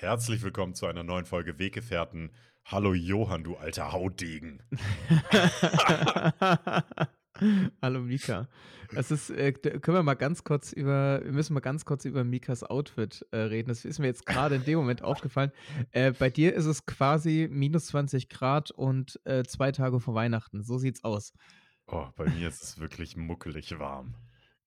Herzlich willkommen zu einer neuen Folge Weggefährten. Hallo Johann, du alter Hautdegen. Hallo Mika. Es ist, äh, können wir mal ganz kurz über, wir müssen mal ganz kurz über Mikas Outfit äh, reden. Das ist mir jetzt gerade in dem Moment aufgefallen. Äh, bei dir ist es quasi minus 20 Grad und äh, zwei Tage vor Weihnachten. So sieht's aus. Oh, bei mir ist es wirklich muckelig warm.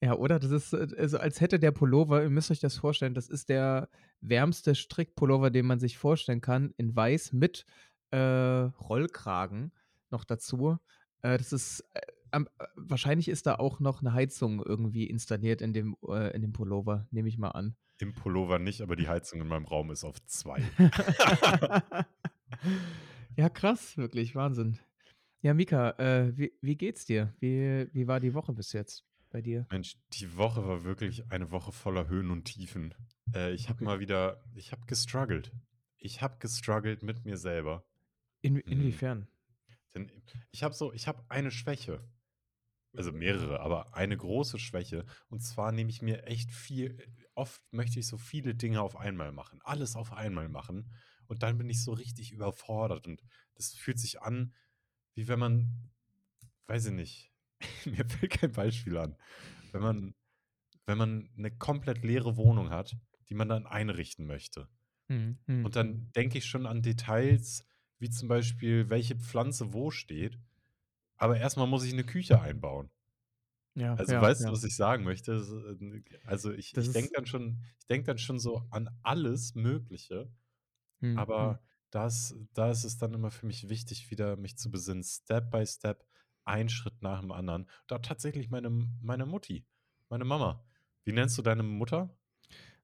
Ja, oder? Das ist, äh, also als hätte der Pullover, ihr müsst euch das vorstellen, das ist der wärmste Strickpullover, den man sich vorstellen kann, in weiß mit äh, Rollkragen noch dazu. Äh, das ist, äh, äh, wahrscheinlich ist da auch noch eine Heizung irgendwie installiert in dem, äh, in dem Pullover, nehme ich mal an. Im Pullover nicht, aber die Heizung in meinem Raum ist auf zwei. ja, krass, wirklich, Wahnsinn. Ja, Mika, wie, wie geht's dir? Wie, wie war die Woche bis jetzt bei dir? Mensch, die Woche war wirklich eine Woche voller Höhen und Tiefen. Äh, ich habe Okay. mal wieder, ich habe gestruggelt. Ich habe gestruggelt mit mir selber. In, Mhm. inwiefern? Denn ich habe so, ich habe eine Schwäche. Also mehrere, aber eine große Schwäche. Und zwar nehme ich mir echt viel, oft möchte ich so viele Dinge auf einmal machen. Alles auf einmal machen. Und dann bin ich so richtig überfordert. Und das fühlt sich an, wie wenn man, weiß ich nicht, mir fällt kein Beispiel an. Wenn man, wenn man eine komplett leere Wohnung hat, die man dann einrichten möchte. Hm, hm. Und dann denke ich schon an Details, wie zum Beispiel, welche Pflanze wo steht. Aber erstmal muss ich eine Küche einbauen. ja, Also ja, weißt ja. du, was ich sagen möchte? Äh, Also ich, Das ich denke dann schon, ich denke dann schon so an alles Mögliche. Hm, hm. Aber das, da ist es dann immer für mich wichtig, wieder mich zu besinnen, Step by Step, ein Schritt nach dem anderen. Da tatsächlich meine, meine Mutti, meine Mama. Wie nennst du deine Mutter?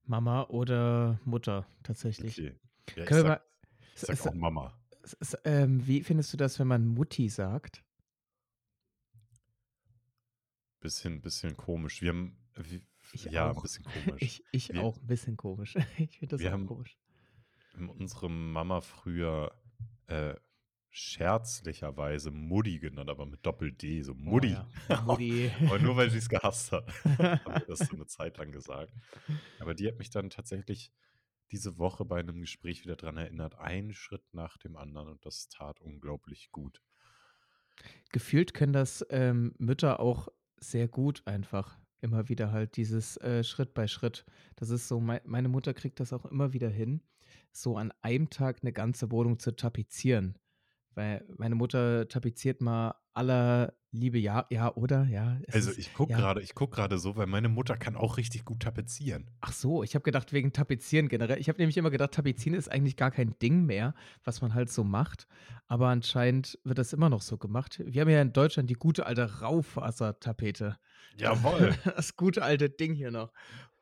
Mama oder Mutter tatsächlich. Okay. Ja, ich wir sag, mal, ich sag auch Mama. ähm, wie findest du das, wenn man Mutti sagt? Bisschen, bisschen komisch. Wir haben, Ich ja, ein auch. bisschen komisch. Ich, ich Wir- auch, ein bisschen komisch. Ich finde das Wir auch haben- komisch. Wir haben unsere Mama früher äh, scherzlicherweise Mutti genannt, aber mit Doppel-D, so Mutti. Oh, ja. Aber nur weil sie es gehasst hat, haben wir das so eine Zeit lang gesagt. Aber die hat mich dann tatsächlich diese Woche bei einem Gespräch wieder dran erinnert, einen Schritt nach dem anderen und das tat unglaublich gut. Gefühlt können das ähm, Mütter auch sehr gut einfach. Immer wieder halt dieses äh, Schritt bei Schritt. Das ist so, mei meine Mutter kriegt das auch immer wieder hin, so an einem Tag eine ganze Wohnung zu tapezieren. Weil meine Mutter tapeziert mal aller Liebe, ja, ja, oder? Ja. Also ist- ich gucke ja. gerade, ich gucke gerade so, weil meine Mutter kann auch richtig gut tapezieren. Ach so, ich habe gedacht wegen Tapezieren generell. Ich habe nämlich immer gedacht, Tapezieren ist eigentlich gar kein Ding mehr, was man halt so macht. Aber anscheinend wird das immer noch so gemacht. Wir haben ja in Deutschland die gute alte Raufasertapete. Jawohl. Das gute alte Ding hier noch.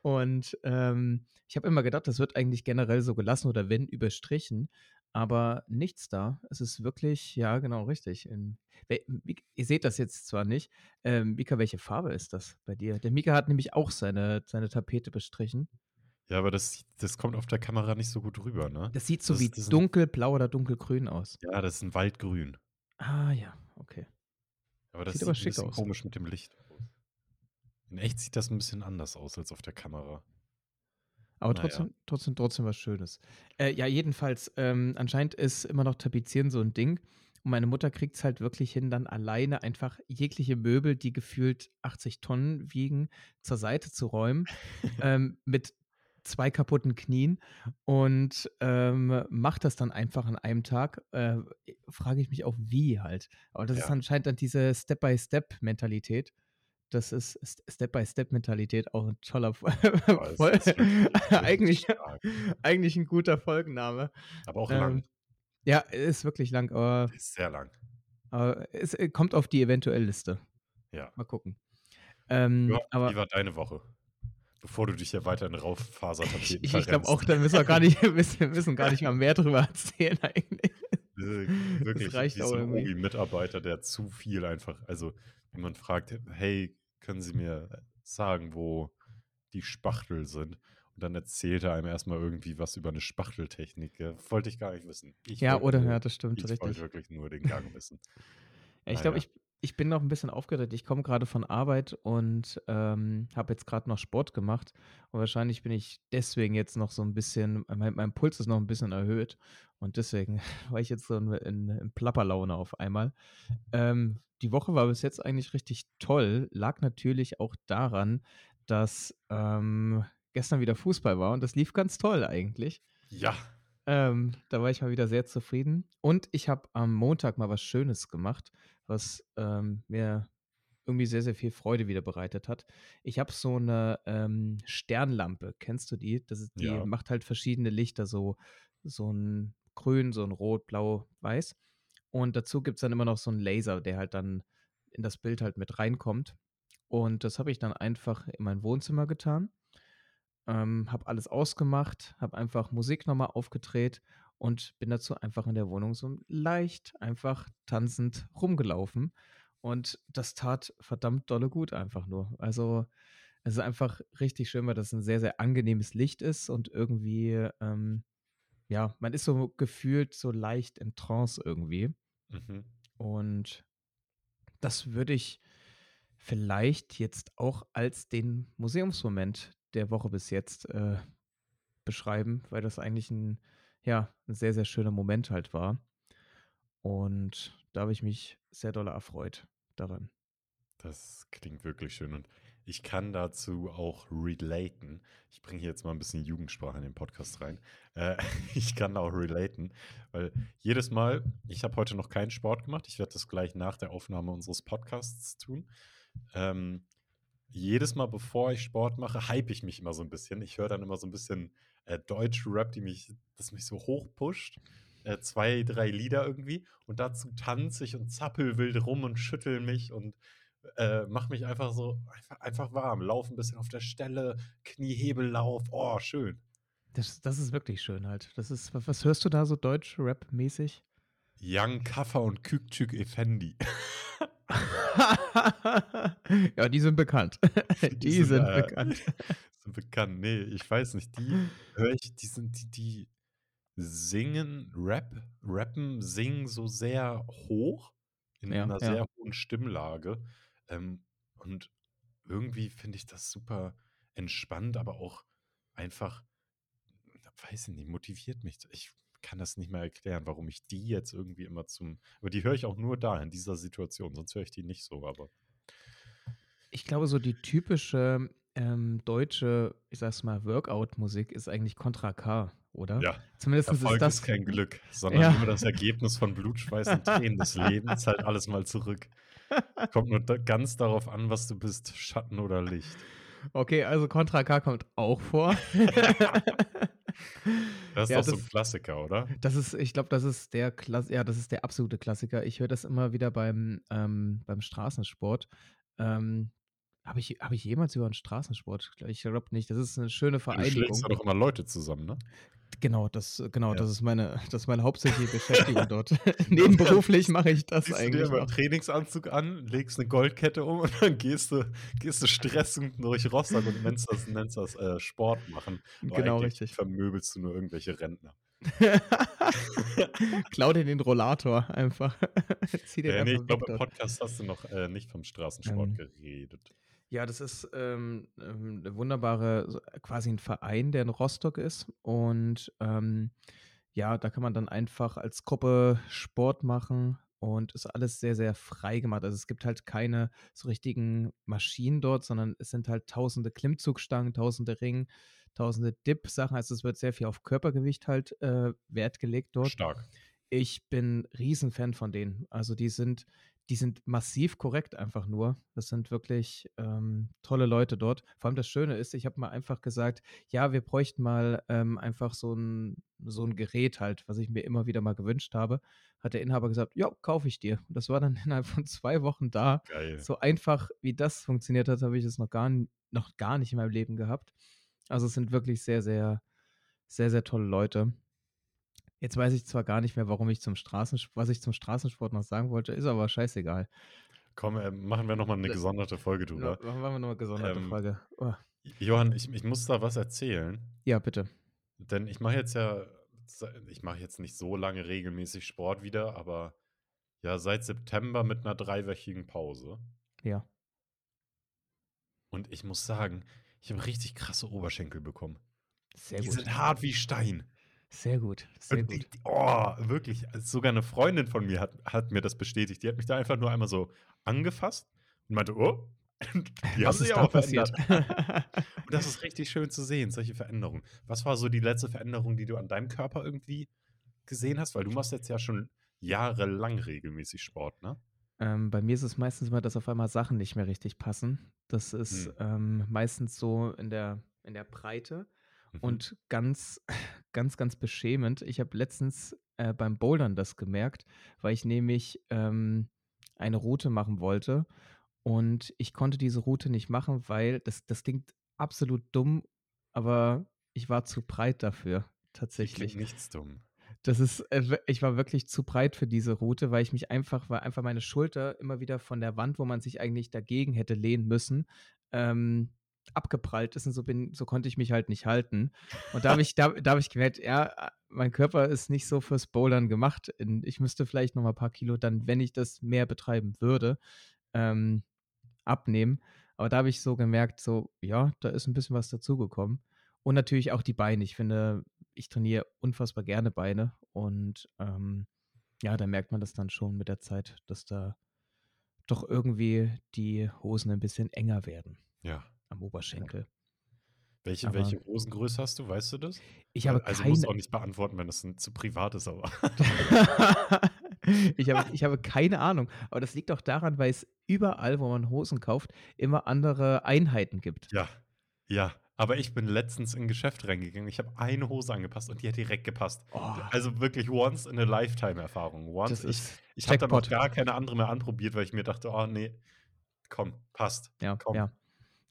Und ähm, ich habe immer gedacht, das wird eigentlich generell so gelassen oder wenn überstrichen. Aber nichts da. Es ist wirklich, ja, genau, richtig. In, wel- Mik- ihr seht das jetzt zwar nicht. Ähm, Mika, welche Farbe ist das bei dir? Der Mika hat nämlich auch seine, seine Tapete bestrichen. Ja, aber das, das kommt auf der Kamera nicht so gut rüber, ne? Das sieht so Das wie das dunkelblau oder dunkelgrün aus. Ja, das ist ein Waldgrün. Ah, ja, okay. Aber das Sieht sieht, aber schick aus. komisch mit dem Licht aus. In echt sieht das ein bisschen anders aus als auf der Kamera. Aber Naja. trotzdem, trotzdem, trotzdem was Schönes. Äh, ja, jedenfalls, ähm, anscheinend ist immer noch Tapezieren so ein Ding. Und meine Mutter kriegt es halt wirklich hin, dann alleine einfach jegliche Möbel, die gefühlt 80 Tonnen wiegen, zur Seite zu räumen. ähm, mit zwei kaputten Knien und ähm, macht das dann einfach an einem Tag. Äh, Frage ich mich auch, wie halt. Aber das ist Ja. anscheinend dann diese Step-by-Step-Mentalität. Das ist St- Step-by-Step-Mentalität auch ein toller das wirklich eigentlich, eigentlich ein guter Folgenname. Aber auch Ähm, lang. Ja, ist wirklich lang, aber, Ist sehr lang. aber es äh, kommt auf die Eventuell-Liste. Ja. Mal gucken. Ähm, ja aber wie war deine Woche? Bevor du dich ja weiter in Rauffasertapeten ich, ich glaube auch, da müssen wir gar nicht, wir müssen gar nicht mal mehr drüber erzählen eigentlich. Äh, Wirklich, reicht wie auch irgendwie. Obi-Mitarbeiter, der zu viel einfach, also man fragt, hey, können Sie mir sagen, wo die Spachtel sind? Und dann erzählt er einem erstmal irgendwie was über eine Spachteltechnik. Ja, wollte ich gar nicht wissen. Ich Ja, wollte oder? Ja, das stimmt, Ich wollte richtig. wirklich nur den Gang wissen. Ja, ich glaube, ich, Ich bin noch ein bisschen aufgeregt. Ich komme gerade von Arbeit und, ähm, habe jetzt gerade noch Sport gemacht und wahrscheinlich bin ich deswegen jetzt noch so ein bisschen mein mein Puls ist noch ein bisschen erhöht und deswegen war ich jetzt so in in in Plapperlaune auf einmal. Ähm, die Woche war bis jetzt eigentlich richtig toll, lag natürlich auch daran, dass, ähm, gestern wieder Fußball war und das lief ganz toll eigentlich. Ja. Ähm, da war ich mal wieder sehr zufrieden. Und ich habe am Montag mal was Schönes gemacht, was ähm, mir irgendwie sehr, sehr viel Freude wieder bereitet hat. Ich habe so eine ähm, Sternlampe. Kennst du die? Das ist, die Ja. macht halt verschiedene Lichter, so, so ein Grün, so ein Rot, Blau, Weiß. Und dazu gibt es dann immer noch so einen Laser, der halt dann in das Bild halt mit reinkommt. Und das habe ich dann einfach in mein Wohnzimmer getan ähm, habe alles ausgemacht, habe einfach Musik nochmal aufgedreht und bin dazu einfach in der Wohnung so leicht einfach tanzend rumgelaufen. Und das tat verdammt dolle gut einfach nur. Also es ist einfach richtig schön, weil das ein sehr, sehr angenehmes Licht ist und irgendwie, ähm, ja, man ist so gefühlt so leicht in Trance irgendwie. Mhm. Und das würde ich vielleicht jetzt auch als den Museumsmoment der Woche bis jetzt äh, beschreiben, weil das eigentlich ein, ja, ein sehr, sehr schöner Moment halt war. Und da habe ich mich sehr doll erfreut daran. Das klingt wirklich schön und ich kann dazu auch relaten. Ich bringe hier jetzt mal ein bisschen Jugendsprache in den Podcast rein. Äh, ich kann auch relaten, weil jedes Mal, ich habe heute noch keinen Sport gemacht. Ich werde das gleich nach der Aufnahme unseres Podcasts tun. Ähm, jedes Mal, bevor ich Sport mache, hype ich mich immer so ein bisschen. Ich höre dann immer so ein bisschen äh, deutsche Rap, die mich, das mich so hochpusht. Äh, zwei, drei Lieder irgendwie. Und dazu tanze ich und zappel wild rum und schüttel mich und äh, mach mich einfach so einfach, einfach warm. Lauf ein bisschen auf der Stelle, Kniehebellauf. Oh, schön. Das, das ist wirklich schön halt. Das ist, was, hörst du da so deutsch-Rap-mäßig? Young Kaffer und Küktük Effendi. ja, die sind bekannt. die, sind, sind äh, bekannt. sind bekannt. Nee, ich weiß nicht. Die höre ich, die sind, die, die singen, Rap, rappen, singen so sehr hoch, in Ja, einer ja. sehr hohen Stimmlage. Ähm, und irgendwie finde ich das super entspannt, aber auch einfach, weiß ich nicht, motiviert mich. Ich kann das nicht mehr erklären, warum ich die jetzt irgendwie immer zum. Aber die höre ich auch nur da, in dieser Situation, sonst höre ich die nicht so, aber. Ich glaube, so die typische ähm, deutsche, ich sag's mal, Workout-Musik ist eigentlich Contra K, oder? Ja, Zumindest ist Erfolg das. ist kein Glück, sondern Ja. nur das Ergebnis von Blut, Schweiß und Tränen des Lebens, halt alles mal zurück. Kommt nur da, ganz darauf an, was du bist, Schatten oder Licht. Okay, also Contra K kommt auch vor. Das ist Ja, doch so ein das- Klassiker, oder? Das ist, ich glaube, das ist der Klass ja, das ist der absolute Klassiker. Ich höre das immer wieder beim, ähm, beim Straßensport. Ähm, habe ich, hab ich jemals über einen Straßensport? Ich glaube nicht. Das ist eine schöne Du Vereinigung. schlägst ja doch immer Leute zusammen, ne? Genau, das, genau, Ja. das ist meine, das ist meine hauptsächliche Beschäftigung dort. Nebenberuflich mache ich das du dir eigentlich immer noch. einen Trainingsanzug an, legst eine Goldkette um und dann gehst du, gehst du stressend durch Rostock und nennst das, nennst das äh, Sport machen. Aber Genau, richtig. vermöbelst du nur irgendwelche Rentner. Klau dir den Rollator einfach. Zieh den Äh, nee, ich glaube, im. Podcast hast du noch äh, nicht vom Straßensport Ähm, geredet. Ja, das ist ähm, ähm, eine wunderbare, so, quasi ein Verein, der in Rostock ist. Und ähm, ja, da kann man dann einfach als Gruppe Sport machen und ist alles sehr, sehr frei gemacht. Also es gibt halt keine so richtigen Maschinen dort, sondern es sind halt tausende Klimmzugstangen, tausende Ringen, tausende Dip-Sachen. Also es wird sehr viel auf Körpergewicht halt äh, Wert gelegt dort. Stark. Ich bin Riesenfan von denen. Also die sind, die sind massiv korrekt einfach nur. Das sind wirklich ähm, tolle Leute dort. Vor allem das Schöne ist, ich habe mal einfach gesagt, ja, wir bräuchten mal ähm, einfach so ein, so ein Gerät halt, was ich mir immer wieder mal gewünscht habe. Hat der Inhaber gesagt, ja, kaufe ich dir. Und das war dann innerhalb von zwei Wochen da. Geil. So einfach, wie das funktioniert hat, habe ich es noch gar, noch gar nicht in meinem Leben gehabt. Also es sind wirklich sehr, sehr, sehr, sehr tolle Leute. Jetzt weiß ich zwar gar nicht mehr, warum ich zum Straßensport, was ich zum Straßensport noch sagen wollte, ist aber scheißegal. Komm, äh, machen wir nochmal eine Da- gesonderte Folge Ja, drüber. machen wir noch eine gesonderte Ähm, Folge. Oh, Johann, ich, ich muss da was erzählen, ja, bitte. denn ich mache jetzt ja, ich mache jetzt nicht so lange regelmäßig Sport wieder, aber Ja, seit September mit einer dreiwöchigen Pause. Ja. Und ich muss sagen, ich habe richtig krasse Oberschenkel bekommen. Sehr Die gut. sind hart wie Stein. Sehr gut. Sehr die, gut. oh, wirklich. Sogar eine Freundin von mir hat, hat mir das bestätigt. Die hat mich da einfach nur einmal so angefasst und meinte, oh, die haben Was sich ist da aber passiert? Und das ist richtig schön zu sehen, solche Veränderungen. Was war so die letzte Veränderung, die du an deinem Körper irgendwie gesehen hast? Weil du machst jetzt ja schon jahrelang regelmäßig Sport, ne? Ähm, bei mir ist es meistens immer, dass auf einmal Sachen nicht mehr richtig passen. Das ist Hm. ähm, meistens so in der, in der Breite Mhm. und ganz, ganz, ganz beschämend. Ich habe letztens äh, beim Bouldern das gemerkt, weil ich nämlich ähm, eine Route machen wollte und ich konnte diese Route nicht machen, weil das, das klingt absolut dumm, aber ich war zu breit dafür, tatsächlich. klingt nichts dumm. Das ist, äh, ich war wirklich zu breit für diese Route, weil ich mich einfach, weil einfach meine Schulter immer wieder von der Wand, wo man sich eigentlich dagegen hätte lehnen müssen, ähm, abgeprallt ist und so bin, so konnte ich mich halt nicht halten. Und da habe ich, da, da habe ich gemerkt, ja, mein Körper ist nicht so fürs Bouldern gemacht. Ich müsste vielleicht noch mal ein paar Kilo dann, wenn ich das mehr betreiben würde, ähm, abnehmen. Aber da habe ich so gemerkt, so, ja, da ist ein bisschen was dazugekommen. Und natürlich auch die Beine. Ich finde, ich trainiere unfassbar gerne Beine. Und ähm, ja, da merkt man das dann schon mit der Zeit, dass da doch irgendwie die Hosen ein bisschen enger werden Ja. Am Oberschenkel. Welche, Aber- welche Hosengröße hast du? Weißt du das? Ich habe also keine. musst du auch nicht beantworten, wenn das ein, zu privat ist, aber. ich, habe, ich habe keine Ahnung. Aber das liegt auch daran, weil es überall, wo man Hosen kauft, immer andere Einheiten gibt. ja, ja. Aber ich bin letztens in ein Geschäft reingegangen. Ich habe eine Hose angepasst und die hat direkt gepasst. Oh, Also wirklich once in a lifetime Erfahrung. Once. das ich ist ich habe dann noch Jackpot. gar keine andere mehr anprobiert, weil ich mir dachte, oh nee, komm, passt. Ja, komm. ja.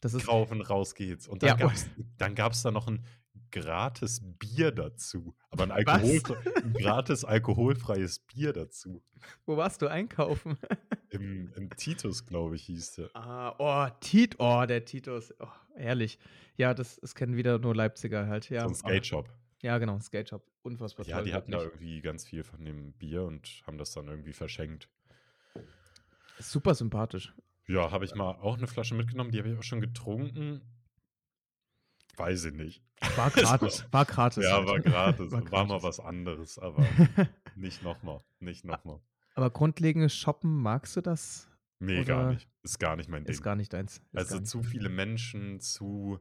Das ist Rauf und raus geht's. Und Ja, dann gab's dann gab's da noch ein gratis Bier dazu. Aber ein, Was? Alkoholfre ein gratis alkoholfreies Bier dazu. Wo warst du einkaufen? Im, im Titus, glaube ich, hieß der. ah, oh, Tit, oh, der Titus. Oh, herrlich. Ja, das, das kennen wieder nur Leipziger halt. Ja, so ein Skate Shop. ja genau, Skate Shop. Unfassbar Ja, toll. die hatten da irgendwie ganz viel von dem Bier und haben das dann irgendwie verschenkt. Super sympathisch. Ja, habe ich mal auch eine Flasche mitgenommen, die habe ich auch schon getrunken. Weiß ich nicht. War gratis. War gratis. ja, halt. war gratis. War War, mal gratis. was anderes, aber nicht nochmal. Nicht nochmal. Aber grundlegendes Shoppen, magst du das? Nee, gar Oder- nicht. Ist gar nicht mein Ding. Ist gar nicht deins. Ist also gar nicht. zu viele Menschen, zu,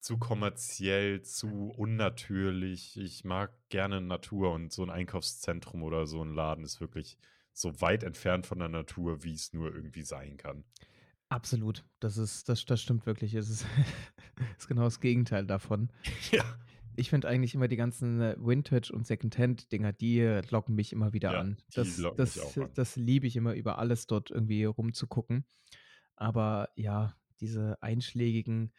zu kommerziell, zu unnatürlich. Ich mag gerne Natur und so ein Einkaufszentrum oder so ein Laden ist wirklich so weit entfernt von der Natur, wie es nur irgendwie sein kann. Absolut. Das ist, das, das stimmt wirklich. Es ist, ist genau das Gegenteil davon. ja. Ich finde eigentlich immer die ganzen äh, Vintage- und Secondhand-Dinger, die äh, locken mich immer wieder Ja, an. Das, das, an. das liebe ich immer, über alles dort irgendwie rumzugucken. Aber ja, diese einschlägigen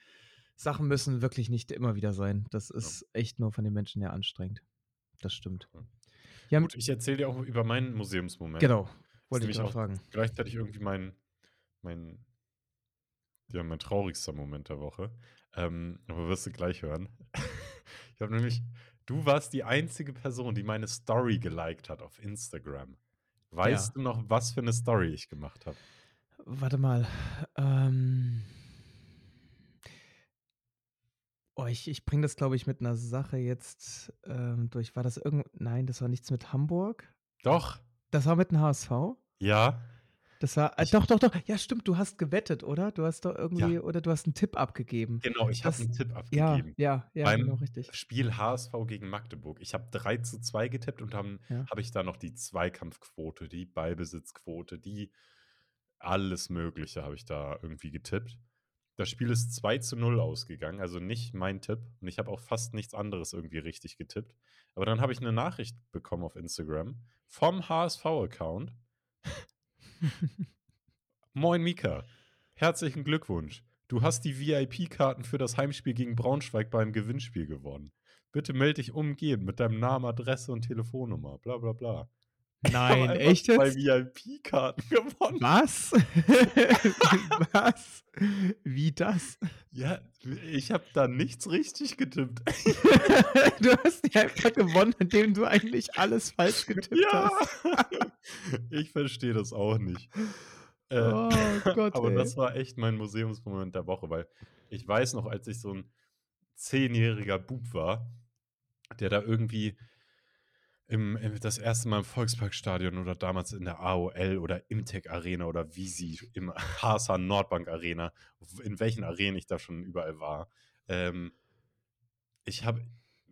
Sachen müssen wirklich nicht immer wieder sein. Das ist echt nur von den Menschen her anstrengend. Das stimmt. Ja. Ja, Gut, ich erzähle dir auch über meinen Museumsmoment. genau. Wollte ich auch- fragen. Gleichzeitig irgendwie mein, mein, ja, mein traurigster Moment der Woche. Ähm, aber wirst du gleich hören. ich habe nämlich, du warst die einzige Person, die meine Story geliked hat auf Instagram. Weißt Ja. du noch, was für eine Story ich gemacht habe? Warte mal. Ähm. Oh, ich, ich bringe das, glaube ich, mit einer Sache jetzt ähm, durch. War das irgend. Nein, das war nichts mit Hamburg. Doch, Das war mit dem HSV. ja, Das war. Äh, Ich- doch, doch, doch. Ja, stimmt. Du hast gewettet, oder? Du hast doch irgendwie. Oder du hast einen Tipp abgegeben. genau, ich habe einen Tipp Ja, abgegeben. ja, ja, Beim genau, richtig. Spiel HSV gegen Magdeburg. Ich habe 3 zu 2 getippt und dann Ja. habe ich da noch die Zweikampfquote, die Ballbesitzquote, die alles Mögliche habe ich da irgendwie getippt. Das Spiel ist 2 zu 0 ausgegangen, also nicht mein Tipp. Und ich habe auch fast nichts anderes irgendwie richtig getippt. Aber dann habe ich eine Nachricht bekommen auf Instagram vom HSV-Account. Moin Mika, herzlichen Glückwunsch. Du hast die VIP-Karten für das Heimspiel gegen Braunschweig beim Gewinnspiel gewonnen. Bitte melde dich umgehend mit deinem Namen, Adresse und Telefonnummer. Bla bla bla. Nein, echt jetzt? jetzt? VIP-Karten gewonnen. Was? Was? Wie das? Ja, ich habe da nichts richtig getippt. du hast die einfach gewonnen, indem du eigentlich alles falsch getippt ja. hast. ich verstehe das auch nicht. Äh, oh Gott, aber ey. das war echt mein Museumsmoment der Woche, weil ich weiß noch, als ich so ein zehnjähriger Bub war, der da irgendwie im, im, das erste Mal im Volksparkstadion oder damals in der AOL oder Imtech Arena oder wie sie im HSH Nordbank Arena, in welchen Arenen ich da schon überall war. Ähm, ich habe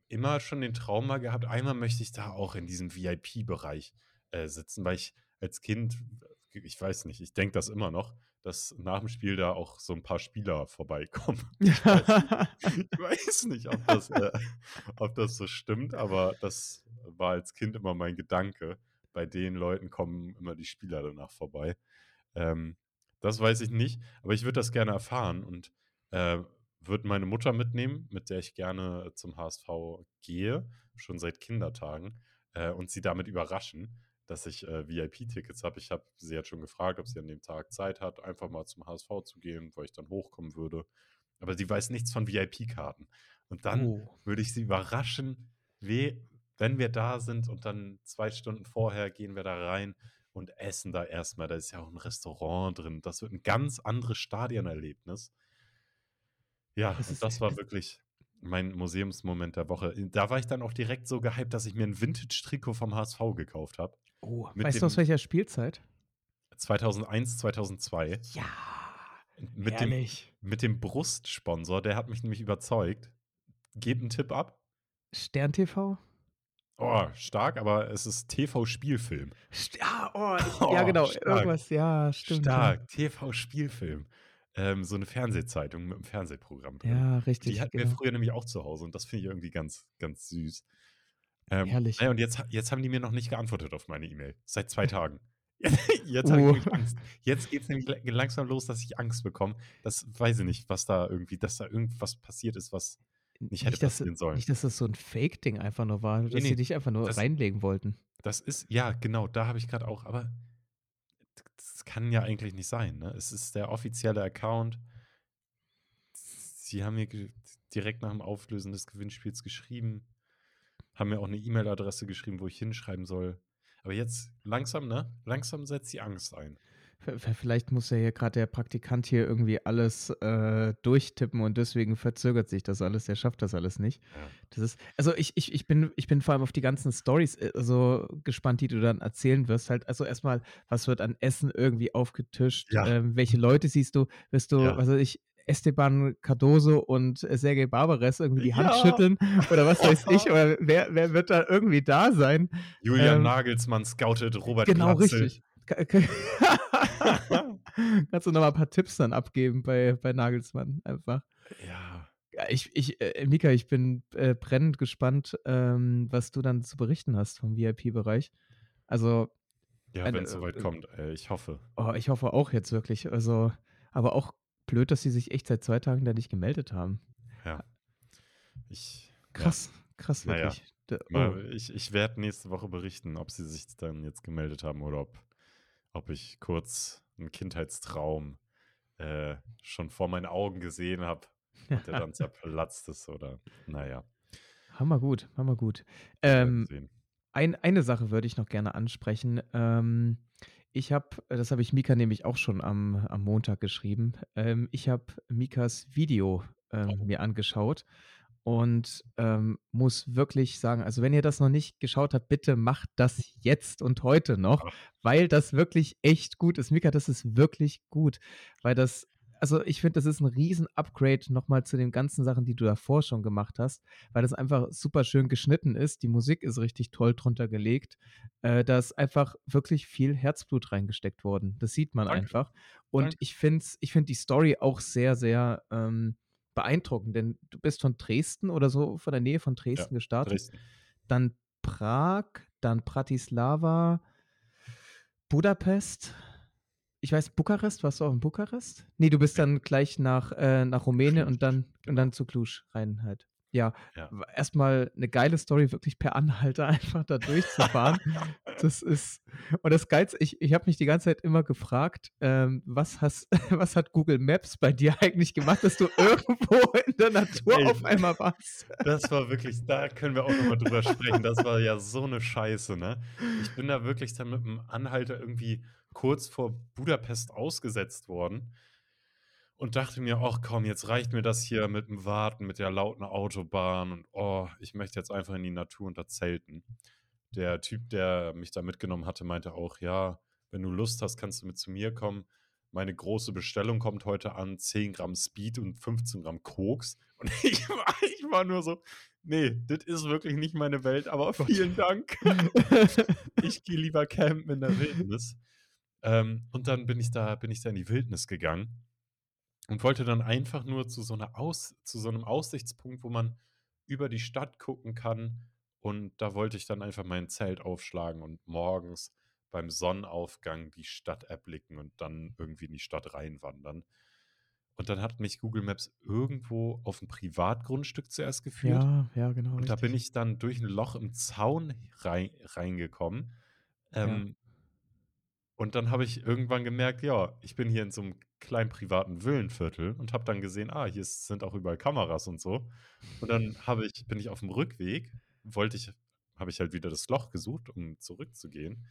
immer schon den Traum mal gehabt, einmal möchte ich da auch in diesem VIP-Bereich äh, sitzen, weil ich als Kind, ich weiß nicht, ich denke das immer noch, dass nach dem Spiel da auch so ein paar Spieler vorbeikommen. Ich weiß nicht, ich weiß nicht ob, das, äh, ob das so stimmt, aber das war als Kind immer mein Gedanke. Bei den Leuten kommen immer die Spieler danach vorbei. Ähm, das weiß ich nicht, aber ich würde das gerne erfahren und äh, würde meine Mutter mitnehmen, mit der ich gerne zum HSV gehe, schon seit Kindertagen, äh, und sie damit überraschen dass ich äh, VIP-Tickets habe. Ich habe sie jetzt schon gefragt, ob sie an dem Tag Zeit hat, einfach mal zum HSV zu gehen, weil ich dann hochkommen würde. Aber sie weiß nichts von VIP-Karten. Und dann Oh. würde ich sie überraschen, we, wenn wir da sind und dann zwei Stunden vorher gehen wir da rein und essen da erstmal. Da ist ja auch ein Restaurant drin. Das wird ein ganz anderes Stadionerlebnis. Ja, Das das war wirklich mein Museumsmoment der Woche. Da war ich dann auch direkt so gehypt, dass ich mir ein Vintage-Trikot vom HSV gekauft habe. Oh, Mit weißt du aus welcher Spielzeit? 2001, 2002. Ja, Mit dem, mit dem Brustsponsor, der hat mich nämlich überzeugt. Gebt einen Tipp ab. Stern TV? Oh, stark, aber es ist TV-Spielfilm. Ja, oh, Oh, ja, genau. stark. Irgendwas, ja, stimmt. ja. Stark, TV-Spielfilm. Ähm, so eine Fernsehzeitung mit einem Fernsehprogramm drin. Ja, richtig. Die hatten genau. wir früher nämlich auch zu Hause und das finde ich irgendwie ganz, ganz süß. Ähm, Herrlich. Naja, und jetzt, jetzt haben die mir noch nicht geantwortet auf meine E-Mail. Seit zwei Tagen. Jetzt Oh. habe ich nämlich Angst. Jetzt geht es nämlich la- langsam los, dass ich Angst bekomme. Das weiß ich nicht, was da irgendwie, dass da irgendwas passiert ist, was nicht hätte dass, passieren sollen. nicht, dass das so ein Fake-Ding einfach nur war, dass nee, sie dich einfach nur das- reinlegen wollten. Das ist, ja, genau, da habe ich gerade auch, aber das kann ja eigentlich nicht sein. Ne? Es ist der offizielle Account. Sie haben mir direkt nach dem Auflösen des Gewinnspiels geschrieben, haben mir auch eine E-Mail-Adresse geschrieben, wo ich hinschreiben soll. Aber jetzt langsam, ne? Langsam setzt die Angst ein. Vielleicht muss ja hier gerade der Praktikant hier irgendwie alles äh, durchtippen und deswegen verzögert sich das alles. Der schafft das alles nicht. Ja. Das ist, also ich, ich, ich, bin, ich bin vor allem auf die ganzen Stories so gespannt, die du dann erzählen wirst. Halt, also erstmal, was wird an Essen irgendwie aufgetischt? Ja. Ähm, welche Leute siehst du? Wirst du, Ja. was weiß ich, Esteban Cardoso und äh, Sergei Barbares irgendwie die Hand Ja. schütteln oder was weiß ich, oder wer, wer wird da irgendwie da sein? Julian Ähm, Nagelsmann scoutet Robert genau, Glatzel. richtig. Ka- Kannst du noch mal ein paar Tipps dann abgeben bei, bei Nagelsmann einfach. Ja, Ja, ich, ich, äh, Mika, ich bin äh, brennend gespannt, ähm, was du dann zu berichten hast vom VIP-Bereich. Also, ja wenn es soweit äh, kommt. Äh, ich hoffe. oh, ich hoffe auch jetzt wirklich. Also, aber auch blöd, dass sie sich echt seit zwei Tagen da nicht gemeldet haben. Ja. Ich, Krass, krass, Naja, wirklich. Mal, oh. ich, ich werde nächste Woche berichten, ob sie sich dann jetzt gemeldet haben oder ob, ob ich kurz einen Kindheitstraum äh, schon vor meinen Augen gesehen habe und der dann zerplatzt ist oder naja. Hammer gut, hammer gut. wir werden Ähm. Ein, eine Sache würde ich noch gerne ansprechen. Ähm, ich habe, das habe ich Mika nämlich auch schon am, am Montag geschrieben. Ähm, ich habe Mikas Video ähm, Oh. mir angeschaut und ähm, muss wirklich sagen, also wenn ihr das noch nicht geschaut habt, bitte macht das jetzt und heute noch, weil das wirklich echt gut ist. Mika, das ist wirklich gut, weil das, also ich finde, das ist ein riesen Upgrade nochmal zu den ganzen Sachen, die du davor schon gemacht hast, weil das einfach super schön geschnitten ist. Die Musik ist richtig toll drunter gelegt. Äh, da ist einfach wirklich viel Herzblut reingesteckt worden. Das sieht man Danke. einfach. Und Danke. ich finde ich find die Story auch sehr, sehr ähm, beeindruckend, denn du bist von Dresden oder so, von der Nähe von Dresden gestartet. Dresden. Dann Prag, dann Bratislava, Budapest. Ich weiß, Bukarest, warst du auch in Bukarest? Nee, du bist dann gleich nach, äh, nach Rumänien und dann, und genau. dann zu Cluj rein halt. Ja, Ja. erstmal eine geile Story, wirklich per Anhalter einfach da durchzufahren. Das ist und das Geilste, ich ich habe mich die ganze Zeit immer gefragt, ähm, was hast was hat Google Maps bei dir eigentlich gemacht, dass du irgendwo in der Natur Ey, auf einmal warst? Das war wirklich da können wir auch noch mal drüber sprechen. Das war ja so eine Scheiße, ne? Ich bin da wirklich dann mit dem Anhalter irgendwie kurz vor Budapest ausgesetzt worden und dachte mir: „Och komm, jetzt reicht mir das hier mit dem Warten, mit der lauten Autobahn und oh, ich möchte jetzt einfach in die Natur unter Zelten.“ Der Typ, der mich da mitgenommen hatte, meinte auch: „Ja, wenn du Lust hast, kannst du mit zu mir kommen. Meine große Bestellung kommt heute an, 10 Gramm Speed und 15 Gramm Koks.“ Und ich war ich war nur so: „Ne, das ist wirklich nicht meine Welt, aber vielen Dank. Ich gehe lieber campen in der Wildnis.“ Ähm, und dann bin ich da bin ich da in die Wildnis gegangen und wollte dann einfach nur zu so 'ner Aus zu so 'nem Aussichtspunkt, wo man über die Stadt gucken kann. Und da wollte ich dann einfach mein Zelt aufschlagen und morgens beim Sonnenaufgang die Stadt erblicken und dann irgendwie in die Stadt reinwandern. Und dann hat mich Google Maps irgendwo auf 'n Privatgrundstück zuerst geführt. Ja, ja, genau, Und da bin richtig. ich dann durch 'n Loch im Zaun rei reingekommen. Ja. Ähm und dann habe ich irgendwann gemerkt, ja, ich bin hier in so 'nem kleinen privaten Villenviertel und habe dann gesehen: „Ah, hier sind auch überall Kameras und so.“ Und dann habe ich bin ich auf'm Rückweg wollte ich habe ich halt wieder das Loch gesucht, um zurückzugehen.